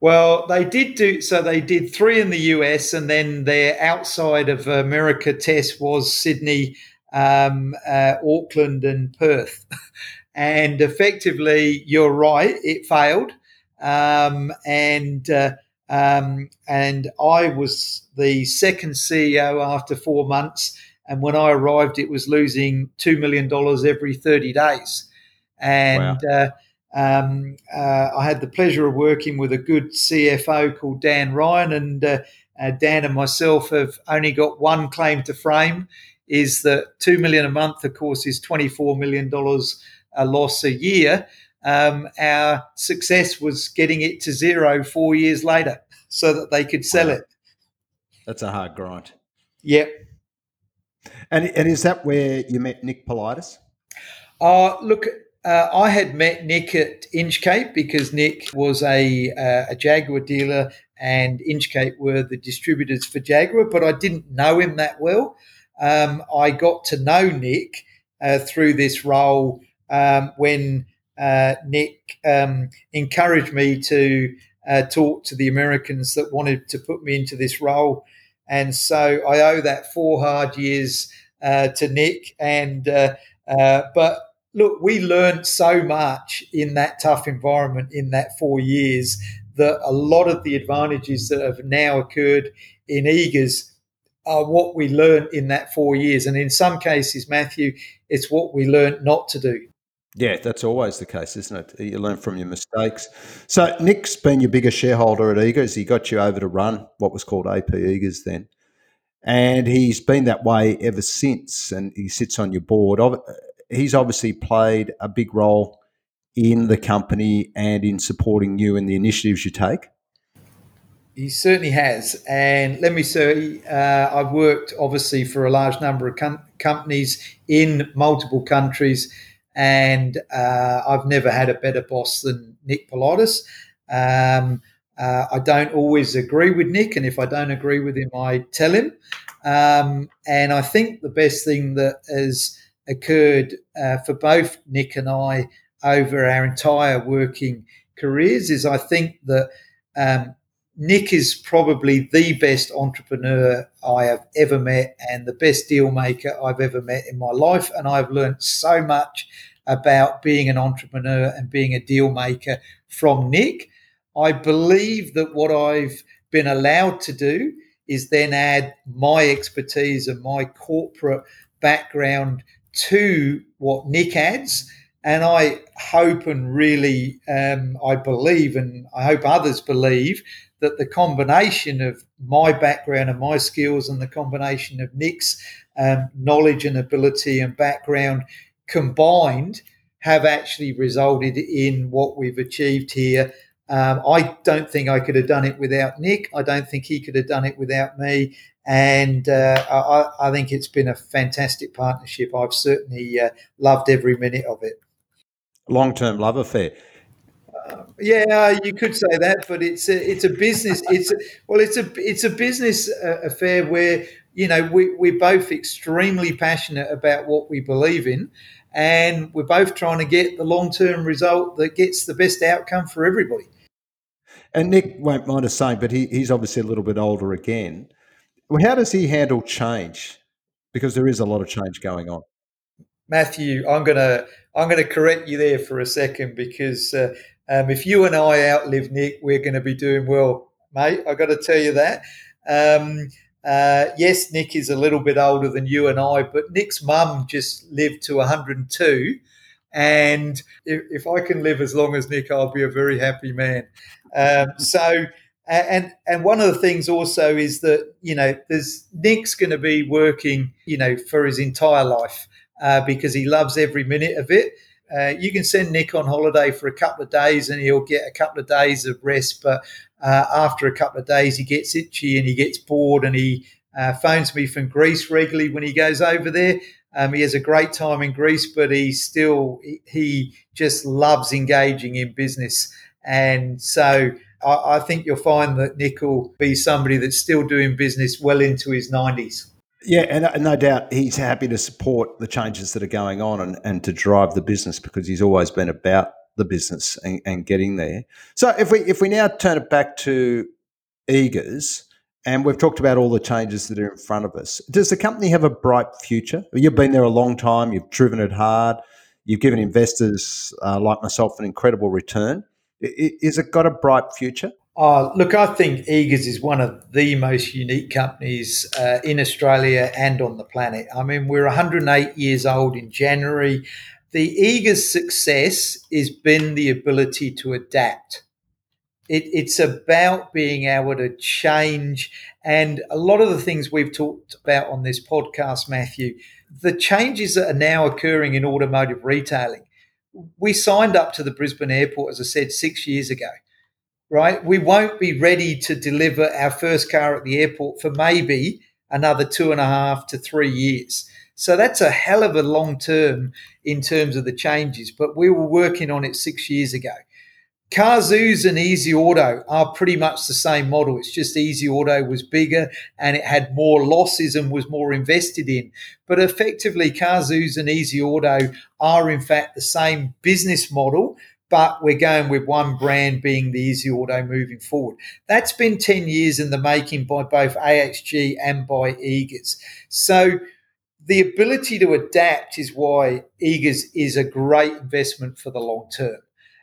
Well, they did do so. They did three in the US, and then their outside of America test was Sydney, um, uh, Auckland, and Perth. and effectively, you're right, it failed. Um, and uh, um, and I was the second CEO after four months. And when I arrived, it was losing $2 million every 30 days. And wow. uh, um, uh, I had the pleasure of working with a good CFO called Dan Ryan. And uh, uh, Dan and myself have only got one claim to frame is that 2 million a month, of course, is $24 million a loss a year. Um, our success was getting it to zero four years later so that they could sell wow. it. That's a hard grind. Yep. And, and is that where you met Nick Politis? Uh, look, uh, I had met Nick at Inchcape because Nick was a, uh, a Jaguar dealer and Inchcape were the distributors for Jaguar, but I didn't know him that well. Um, I got to know Nick uh, through this role um, when uh, Nick um, encouraged me to uh, talk to the Americans that wanted to put me into this role. And so I owe that four hard years uh, to Nick. And uh, uh, but look, we learned so much in that tough environment in that four years that a lot of the advantages that have now occurred in Eagers are what we learned in that four years. And in some cases, Matthew, it's what we learned not to do. Yeah, that's always the case, isn't it? You learn from your mistakes. So Nick's been your biggest shareholder at Eagers. He got you over to run what was called AP Eagers then. And he's been that way ever since. And he sits on your board. He's obviously played a big role in the company and in supporting you and the initiatives you take. He certainly has. And let me say, uh, I've worked obviously for a large number of com- companies in multiple countries and uh, I've never had a better boss than Nick Politis. Um, uh, I don't always agree with Nick, and if I don't agree with him, I tell him. Um, and I think the best thing that has occurred uh, for both Nick and I over our entire working careers is I think that um, Nick is probably the best entrepreneur I have ever met and the best deal maker I've ever met in my life. And I've learned so much about being an entrepreneur and being a deal maker from Nick. I believe that what I've been allowed to do is then add my expertise and my corporate background to what Nick adds. And I hope and really, um, I believe, and I hope others believe that the combination of my background and my skills and the combination of Nick's um, knowledge and ability and background combined have actually resulted in what we've achieved here. Um, I don't think I could have done it without Nick. I don't think he could have done it without me. And uh, I, I, think it's been a fantastic partnership. I've certainly uh, loved every minute of it. Long term love affair. Yeah, you could say that, but it's a, it's a business. It's a, well, it's a it's a business uh, affair where you know we we're both extremely passionate about what we believe in, and we're both trying to get the long term result that gets the best outcome for everybody. And Nick won't mind us saying, but he, he's obviously a little bit older again. Well, how does he handle change? Because there is a lot of change going on. Matthew, I'm gonna I'm gonna correct you there for a second because uh, um, if you and I outlive Nick, we're going to be doing well, mate. I've got to tell you that. Um, Uh, yes, Nick is a little bit older than you and I, but Nick's mum just lived to 102. And if, if I can live as long as Nick, I'll be a very happy man. Um, so, and and one of the things also is that you know there's Nick's going to be working you know for his entire life uh, because he loves every minute of it. Uh, you can send Nick on holiday for a couple of days and he'll get a couple of days of rest, but uh, after a couple of days, he gets itchy and he gets bored and he uh, phones me from Greece regularly when he goes over there. Um, he has a great time in Greece, but he still he just loves engaging in business, and so I, I think you'll find that Nick will be somebody that's still doing business well into his nineties. Yeah, and no doubt he's happy to support the changes that are going on and, and to drive the business because he's always been about the business and, and getting there. So if we if we now turn it back to Eagers, and we've talked about all the changes that are in front of us. Does the company have a bright future? You've been there a long time. You've driven it hard. You've given investors uh, like myself an incredible return. Is it got a bright future? Oh, look, I think Eagers is one of the most unique companies uh, in Australia and on the planet. I mean, we're 108 years old in January the Eagers' success has been the ability to adapt. It, it's about being able to change. And a lot of the things we've talked about on this podcast, Matthew, the changes that are now occurring in automotive retailing. We signed up to the Brisbane airport, as I said, six years ago, right? We won't be ready to deliver our first car at the airport for maybe another two and a half to three years. So that's a hell of a long term in terms of the changes, but we were working on it six years ago. Carzoo and Easy Auto are pretty much the same model. It's just Easy Auto was bigger and it had more losses and was more invested in. But effectively, Carzoo and Easy Auto are in fact the same business model, but we're going with one brand being the Easy Auto moving forward. That's been 10 years in the making by both AHG and by Eagers. So the ability to adapt is why Eagers is a great investment for the long term.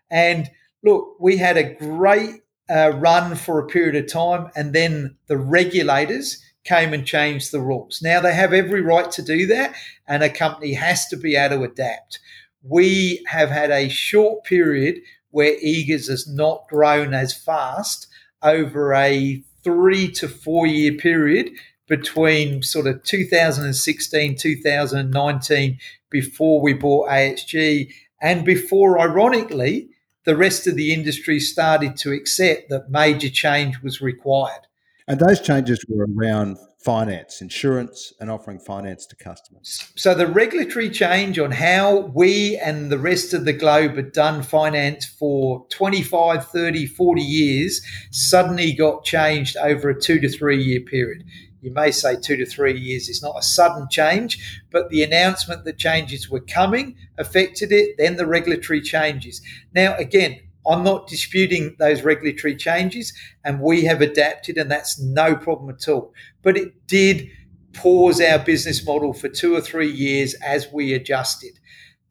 And look, we had a great uh, run for a period of time, and then the regulators came and changed the rules. Now they have every right to do that, and a company has to be able to adapt. We have had a short period where Eagers has not grown as fast over a three to four year period between sort of 2016, 2019, before we bought AHG, and before, ironically, the rest of the industry started to accept that major change was required. And those changes were around finance, insurance, and offering finance to customers. So, the regulatory change on how we and the rest of the globe had done finance for 25, 30, 40 years suddenly got changed over a two to three year period you may say two to three years is not a sudden change, but the announcement that changes were coming affected it, then the regulatory changes. Now, again, I'm not disputing those regulatory changes, and we have adapted, and that's no problem at all. But it did pause our business model for two or three years as we adjusted.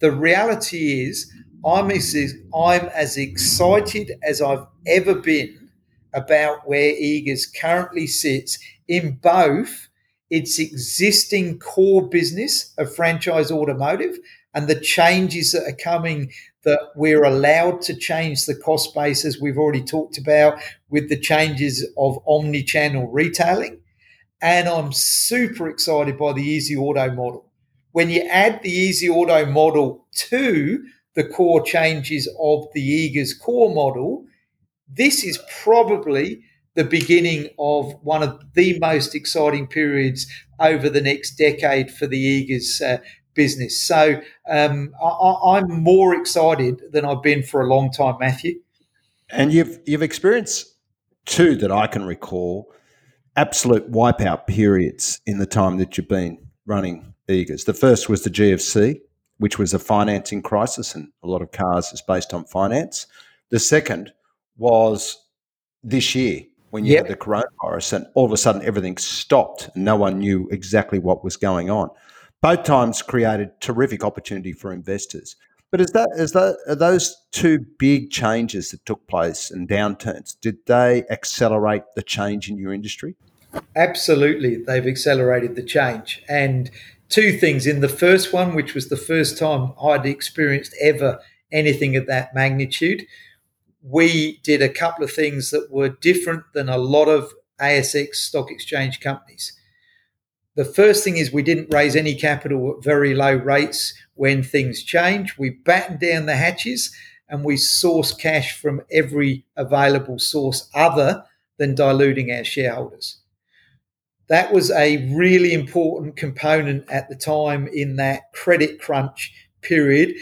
The reality is, I'm as, I'm as excited as I've ever been about where Eagers currently sits in both its existing core business of franchise automotive and the changes that are coming that we're allowed to change the cost base as we've already talked about with the changes of omni-channel retailing. And I'm super excited by the easy auto model. When you add the easy auto model to the core changes of the Eagers core model this is probably the beginning of one of the most exciting periods over the next decade for the Eagers uh, business. So um, I, am more excited than I've been for a long time, Matthew. And you've you've experienced two that I can recall absolute wipeout periods in the time that you've been running Eagers. The first was the GFC, which was a financing crisis, and a lot of cars is based on finance. The second was this year when you yep. had the coronavirus, and all of a sudden everything stopped and no one knew exactly what was going on. Both times created terrific opportunity for investors. But is that is that are those two big changes that took place and downturns? Did they accelerate the change in your industry? Absolutely, they've accelerated the change. And two things. In the first one, which was the first time I'd experienced ever anything of that magnitude, we did a couple of things that were different than a lot of ASX stock exchange companies. The first thing is we didn't raise any capital at very low rates when things change. We battened down the hatches and we source cash from every available source other than diluting our shareholders. That was a really important component at the time in that credit crunch period.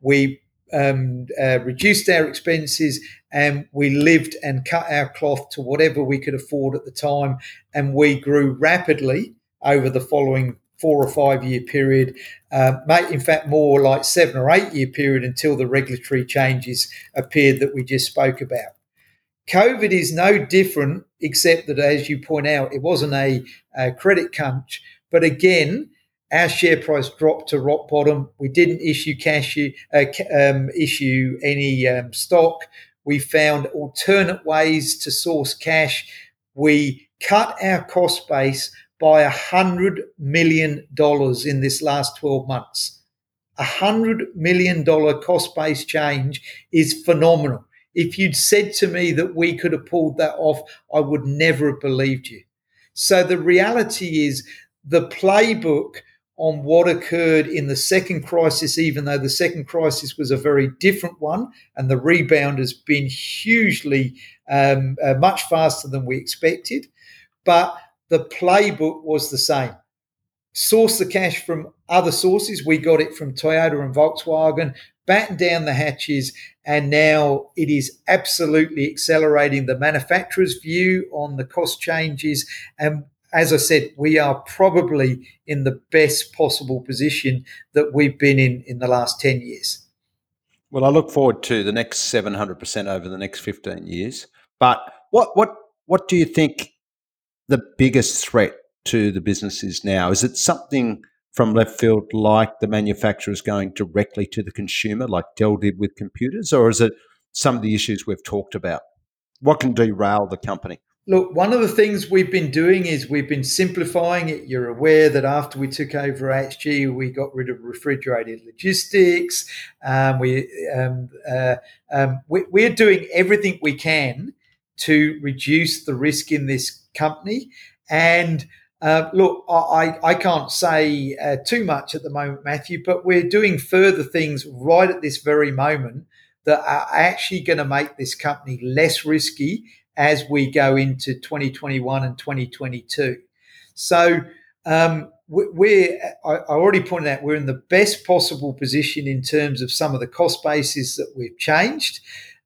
We um, uh, reduced our expenses and we lived and cut our cloth to whatever we could afford at the time. And we grew rapidly over the following four or five year period, uh, in fact, more like seven or eight year period until the regulatory changes appeared that we just spoke about. COVID is no different, except that, as you point out, it wasn't a, a credit crunch. But again, our share price dropped to rock bottom. We didn't issue cash, uh, um, issue any um, stock. We found alternate ways to source cash. We cut our cost base by a hundred million dollars in this last 12 months. A hundred million dollar cost base change is phenomenal. If you'd said to me that we could have pulled that off, I would never have believed you. So the reality is the playbook on what occurred in the second crisis, even though the second crisis was a very different one, and the rebound has been hugely um, uh, much faster than we expected. But the playbook was the same. Source the cash from other sources. We got it from Toyota and Volkswagen, batten down the hatches, and now it is absolutely accelerating the manufacturer's view on the cost changes. And as I said, we are probably in the best possible position that we've been in in the last 10 years. Well, I look forward to the next 700% over the next 15 years. But what, what, what do you think the biggest threat to the business is now? Is it something from left field like the manufacturers going directly to the consumer, like Dell did with computers, or is it some of the issues we've talked about? What can derail the company? Look, one of the things we've been doing is we've been simplifying it. You're aware that after we took over HG, we got rid of refrigerated logistics. Um, we, um, uh, um, we, are doing everything we can to reduce the risk in this company. And uh, look, I, I can't say uh, too much at the moment, Matthew, but we're doing further things right at this very moment that are actually going to make this company less risky as we go into 2021 and 2022. So, um, we're, I already pointed out, we're in the best possible position in terms of some of the cost bases that we've changed.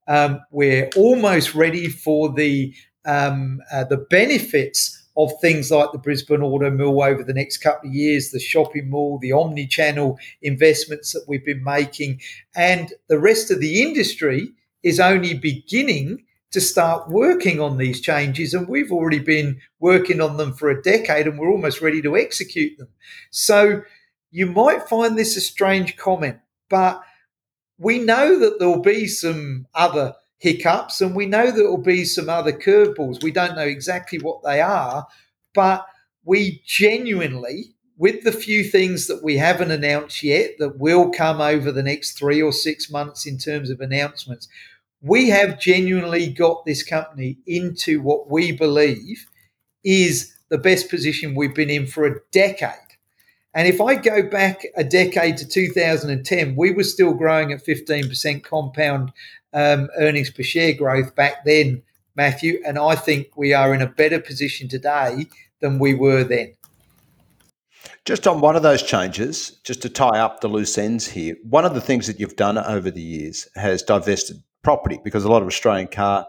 Um, we're almost ready for the um, uh, the benefits of things like the Brisbane Auto Mall over the next couple of years, the shopping mall, the omni-channel investments that we've been making, and the rest of the industry is only beginning to start working on these changes. And we've already been working on them for a decade and we're almost ready to execute them. So you might find this a strange comment, but we know that there'll be some other hiccups and we know there will be some other curveballs. We don't know exactly what they are, but we genuinely, with the few things that we haven't announced yet that will come over the next three or six months in terms of announcements, we have genuinely got this company into what we believe is the best position we've been in for a decade. And if I go back a decade to 2010, we were still growing at 15% compound um, earnings per share growth back then, Matthew. And I think we are in a better position today than we were then. Just on one of those changes, just to tie up the loose ends here, one of the things that you've done over the years has divested property because a lot of Australian car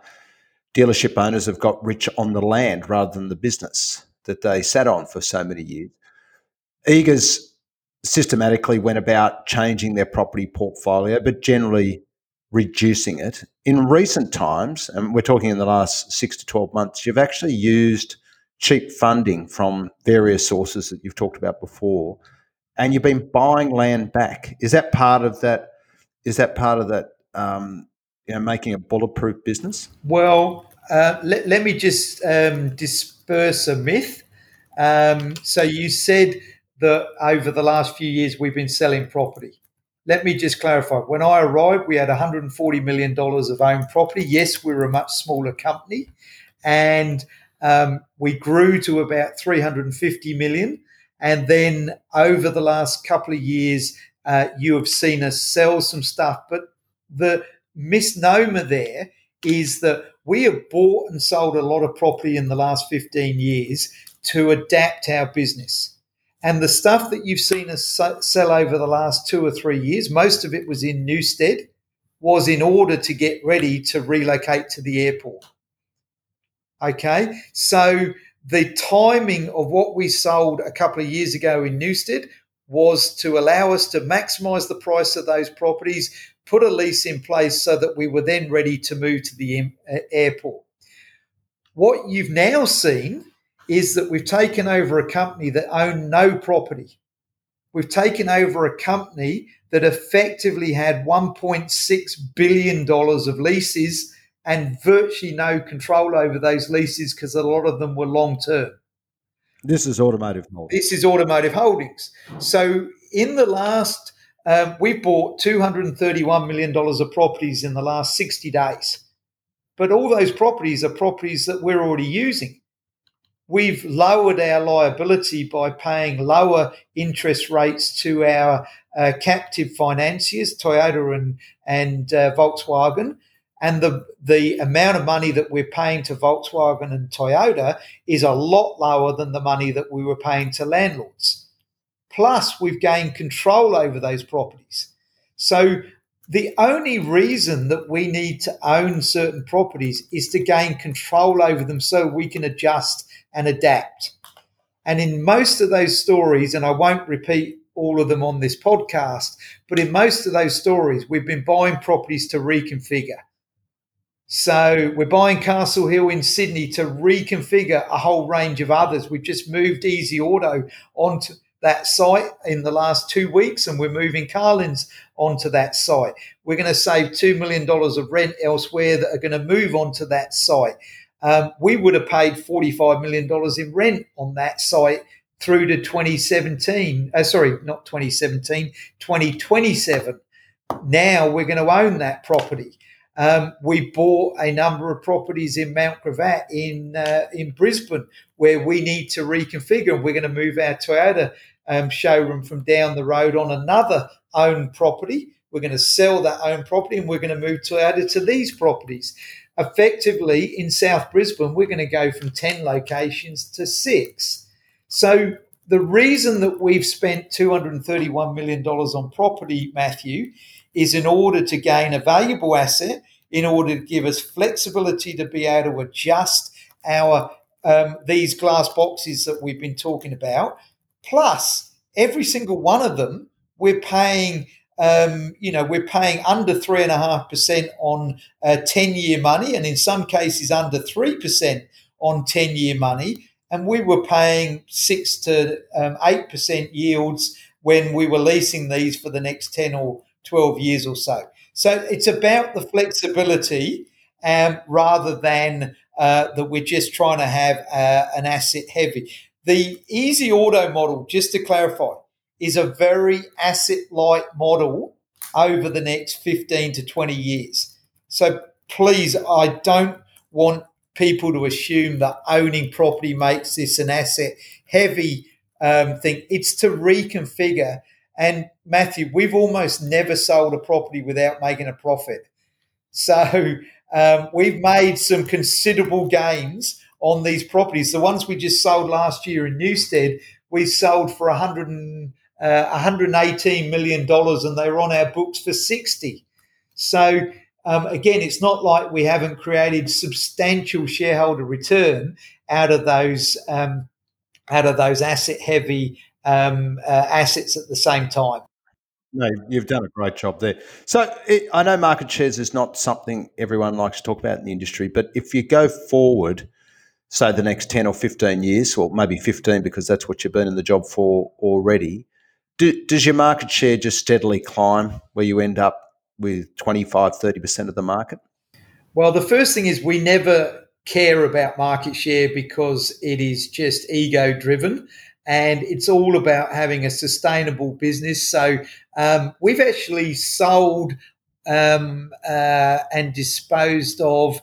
dealership owners have got rich on the land rather than the business that they sat on for so many years. Eagers systematically went about changing their property portfolio, but generally reducing it. In recent times, and we're talking in the last six to 12 months, you've actually used cheap funding from various sources that you've talked about before, and you've been buying land back. Is that part of that? Is that part of that? Um, you know, making a bulletproof business? Well, uh, let, let, me just um, disperse a myth. Um, so you said that over the last few years we've been selling property. Let me just clarify. When I arrived, we had $140 million of owned property. Yes, we were a much smaller company, and um, we grew to about 350 million. And then over the last couple of years, uh, you have seen us sell some stuff. But the misnomer there is that we have bought and sold a lot of property in the last 15 years to adapt our business. And the stuff that you've seen us sell over the last two or three years, most of it was in Newstead, was in order to get ready to relocate to the airport. Okay, so the timing of what we sold a couple of years ago in Newstead was to allow us to maximize the price of those properties, put a lease in place so that we were then ready to move to the eh, airport. What you've now seen is that we've taken over a company that owned no property. We've taken over a company that effectively had $1.6 billion of leases and virtually no control over those leases because a lot of them were long term. This is automotive holdings. This is automotive holdings. So in the last, um, we've bought $231 million of properties in the last 60 days. But all those properties are properties that we're already using. We've lowered our liability by paying lower interest rates to our uh, captive financiers, Toyota and, and uh, Volkswagen. And the, the amount of money that we're paying to Volkswagen and Toyota is a lot lower than the money that we were paying to landlords. Plus, we've gained control over those properties. So, the only reason that we need to own certain properties is to gain control over them so we can adjust and adapt. And in most of those stories, and I won't repeat all of them on this podcast, but in most of those stories, we've been buying properties to reconfigure. So we're buying Castle Hill in Sydney to reconfigure a whole range of others. We've just moved Easy Auto onto that site in the last two weeks, and we're moving Carlins onto that site. We're going to save $2 million of rent elsewhere that are going to move onto that site um, we would have paid $45 million in rent on that site through to 2017. Uh, sorry, not 2017, 2027. Now we're going to own that property. Um, we bought a number of properties in Mount Gravatt in uh, in Brisbane where we need to reconfigure, and we're going to move our Toyota um, showroom from down the road on another owned property. We're going to sell that owned property, and we're going to move Toyota to these properties effectively in South Brisbane, we're going to go from 10 locations to six. So the reason that we've spent $231 million on property, Matthew, is in order to gain a valuable asset, in order to give us flexibility to be able to adjust our um, these glass boxes that we've been talking about. Plus, every single one of them, we're paying um, you know, we're paying under three and a half percent on uh, ten-year money, and in some cases under three percent on ten-year money. And we were paying six to um, eight percent yields when we were leasing these for the next ten or twelve years or so. So it's about the flexibility um, rather than uh, that we're just trying to have uh, an asset heavy. The easy auto model, just to clarify, is a very asset light model over the next 15 to 20 years. So please, I don't want people to assume that owning property makes this an asset heavy um, thing. It's to reconfigure. And Matthew, we've almost never sold a property without making a profit. So um, we've made some considerable gains on these properties. The ones we just sold last year in Newstead, we sold for 100 uh, 118 million dollars, and they were on our books for 60. So um, again, it's not like we haven't created substantial shareholder return out of those um, out of those asset heavy um, uh, assets at the same time. No, you've done a great job there. So it, I know market shares is not something everyone likes to talk about in the industry, but if you go forward, say the next 10 or 15 years, or maybe 15 because that's what you've been in the job for already, do, does your market share just steadily climb where you end up with 25, 30% of the market? Well, the first thing is we never care about market share because it is just ego driven and it's all about having a sustainable business. So um, we've actually sold um, uh, and disposed of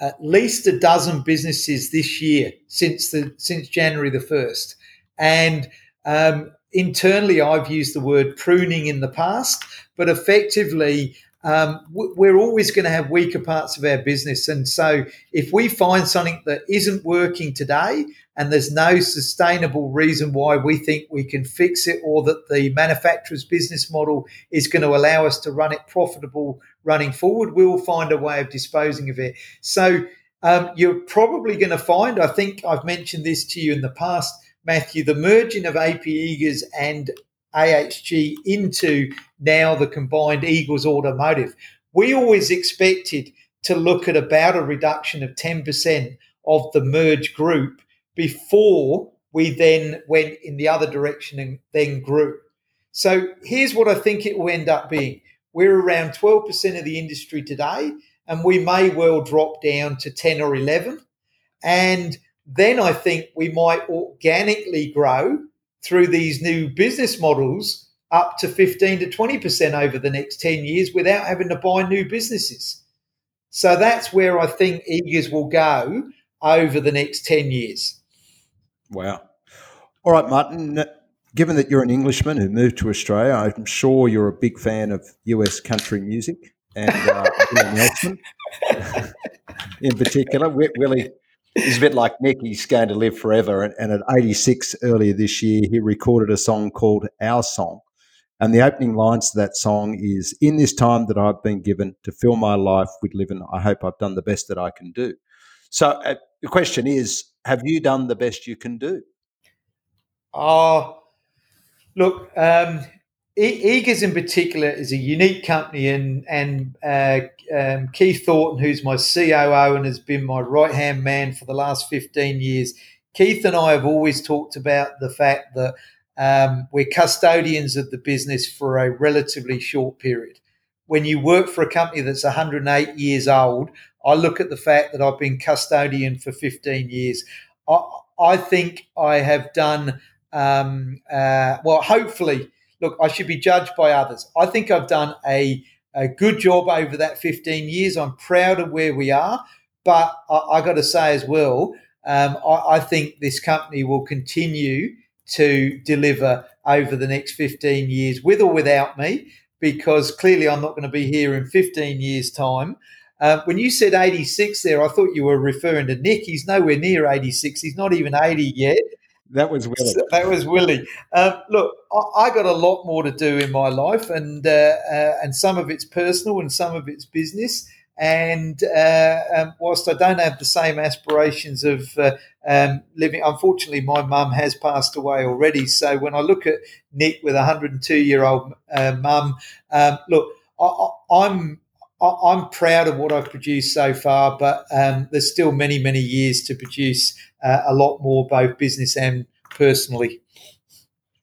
at least a dozen businesses this year since the since January the first, and um, internally I've used the word pruning in the past, but effectively um, we're always going to have weaker parts of our business. And so if we find something that isn't working today and there's no sustainable reason why we think we can fix it or that the manufacturer's business model is going to allow us to run it profitable running forward, we'll find a way of disposing of it. So um, you're probably going to find, I think I've mentioned this to you in the past, Matthew, the merging of AP Eagers and AHG into now the combined Eagers Automotive. We always expected to look at about a reduction of 10% of the merge group before we then went in the other direction and then grew. So here's what I think it will end up being. We're around 12% of the industry today, and we may well drop down to 10 or 11. And then I think we might organically grow through these new business models up to 15 to 20% over the next 10 years without having to buy new businesses. So that's where I think Eagers will go over the next 10 years. Wow. All right, Martin. Given that you're an Englishman who moved to Australia, I'm sure you're a big fan of US country music and uh, Nelson in particular. Willie He's a bit like Nick. He's going to live forever. And, and, at 86 earlier this year, he recorded a song called Our Song. And the opening lines to that song is In this time that I've been given to fill my life with living, I hope I've done the best that I can do. So uh, the question is Have you done the best you can do? Oh, look, um, Eagers in particular is a unique company, and and uh, um, Keith Thornton, who's my COO and has been my right hand man for the last fifteen years. Keith and I have always talked about the fact that um, we're custodians of the business for a relatively short period. When you work for a company that's 108 years old, I look at the fact that I've been custodian for 15 years. I, I think I have done um, uh, well. Hopefully look, I should be judged by others. I think I've done a, a good job over that 15 years. I'm proud of where we are. But I, I got to say as well, um, I, I think this company will continue to deliver over the next 15 years with or without me, because clearly I'm not going to be here in 15 years' time. Uh, when you said 86 there, I thought you were referring to Nick. He's nowhere near 86. He's not even 80 yet. That was Willie. That was Willie. Um, look, I, I, got a lot more to do in my life, and uh, uh, and some of it's personal, and some of it's business. And uh, um, whilst I don't have the same aspirations of uh, um, living, unfortunately, my mum has passed away already. So when I look at Nick with a 102 year old uh, mum, um, look, I, I'm I'm proud of what I've produced so far, but um, there's still many, many years to produce uh, a lot more, both business and personally.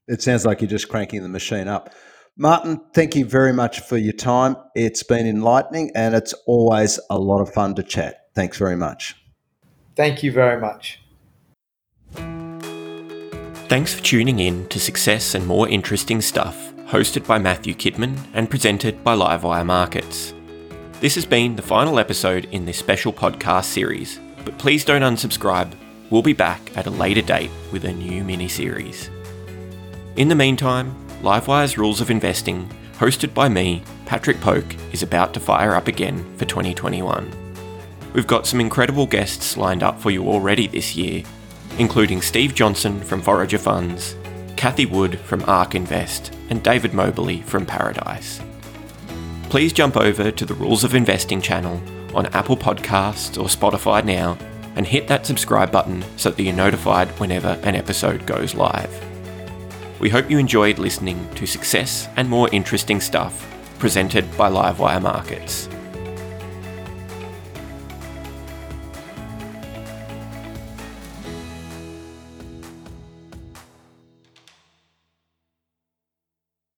It sounds like you're just cranking the machine up. Martin, thank you very much for your time. It's been enlightening and it's always a lot of fun to chat. Thanks very much. Thank you very much. Thanks for tuning in to Success and More Interesting Stuff, hosted by Matthew Kidman and presented by Livewire Markets. This has been the final episode in this special podcast series, but please don't unsubscribe. We'll be back at a later date with a new mini series. In the meantime, Livewire's Rules of Investing, hosted by me, Patrick Poke, is about to fire up again for 2021. We've got some incredible guests lined up for you already this year, including Steve Johnson from Forager Funds, Cathie Wood from ARK Invest, and David Moberly from Paradice please jump over to the Rules of Investing channel on Apple Podcasts or Spotify now and hit that subscribe button so that you're notified whenever an episode goes live. We hope you enjoyed listening to Success and More Interesting Stuff presented by Livewire Markets.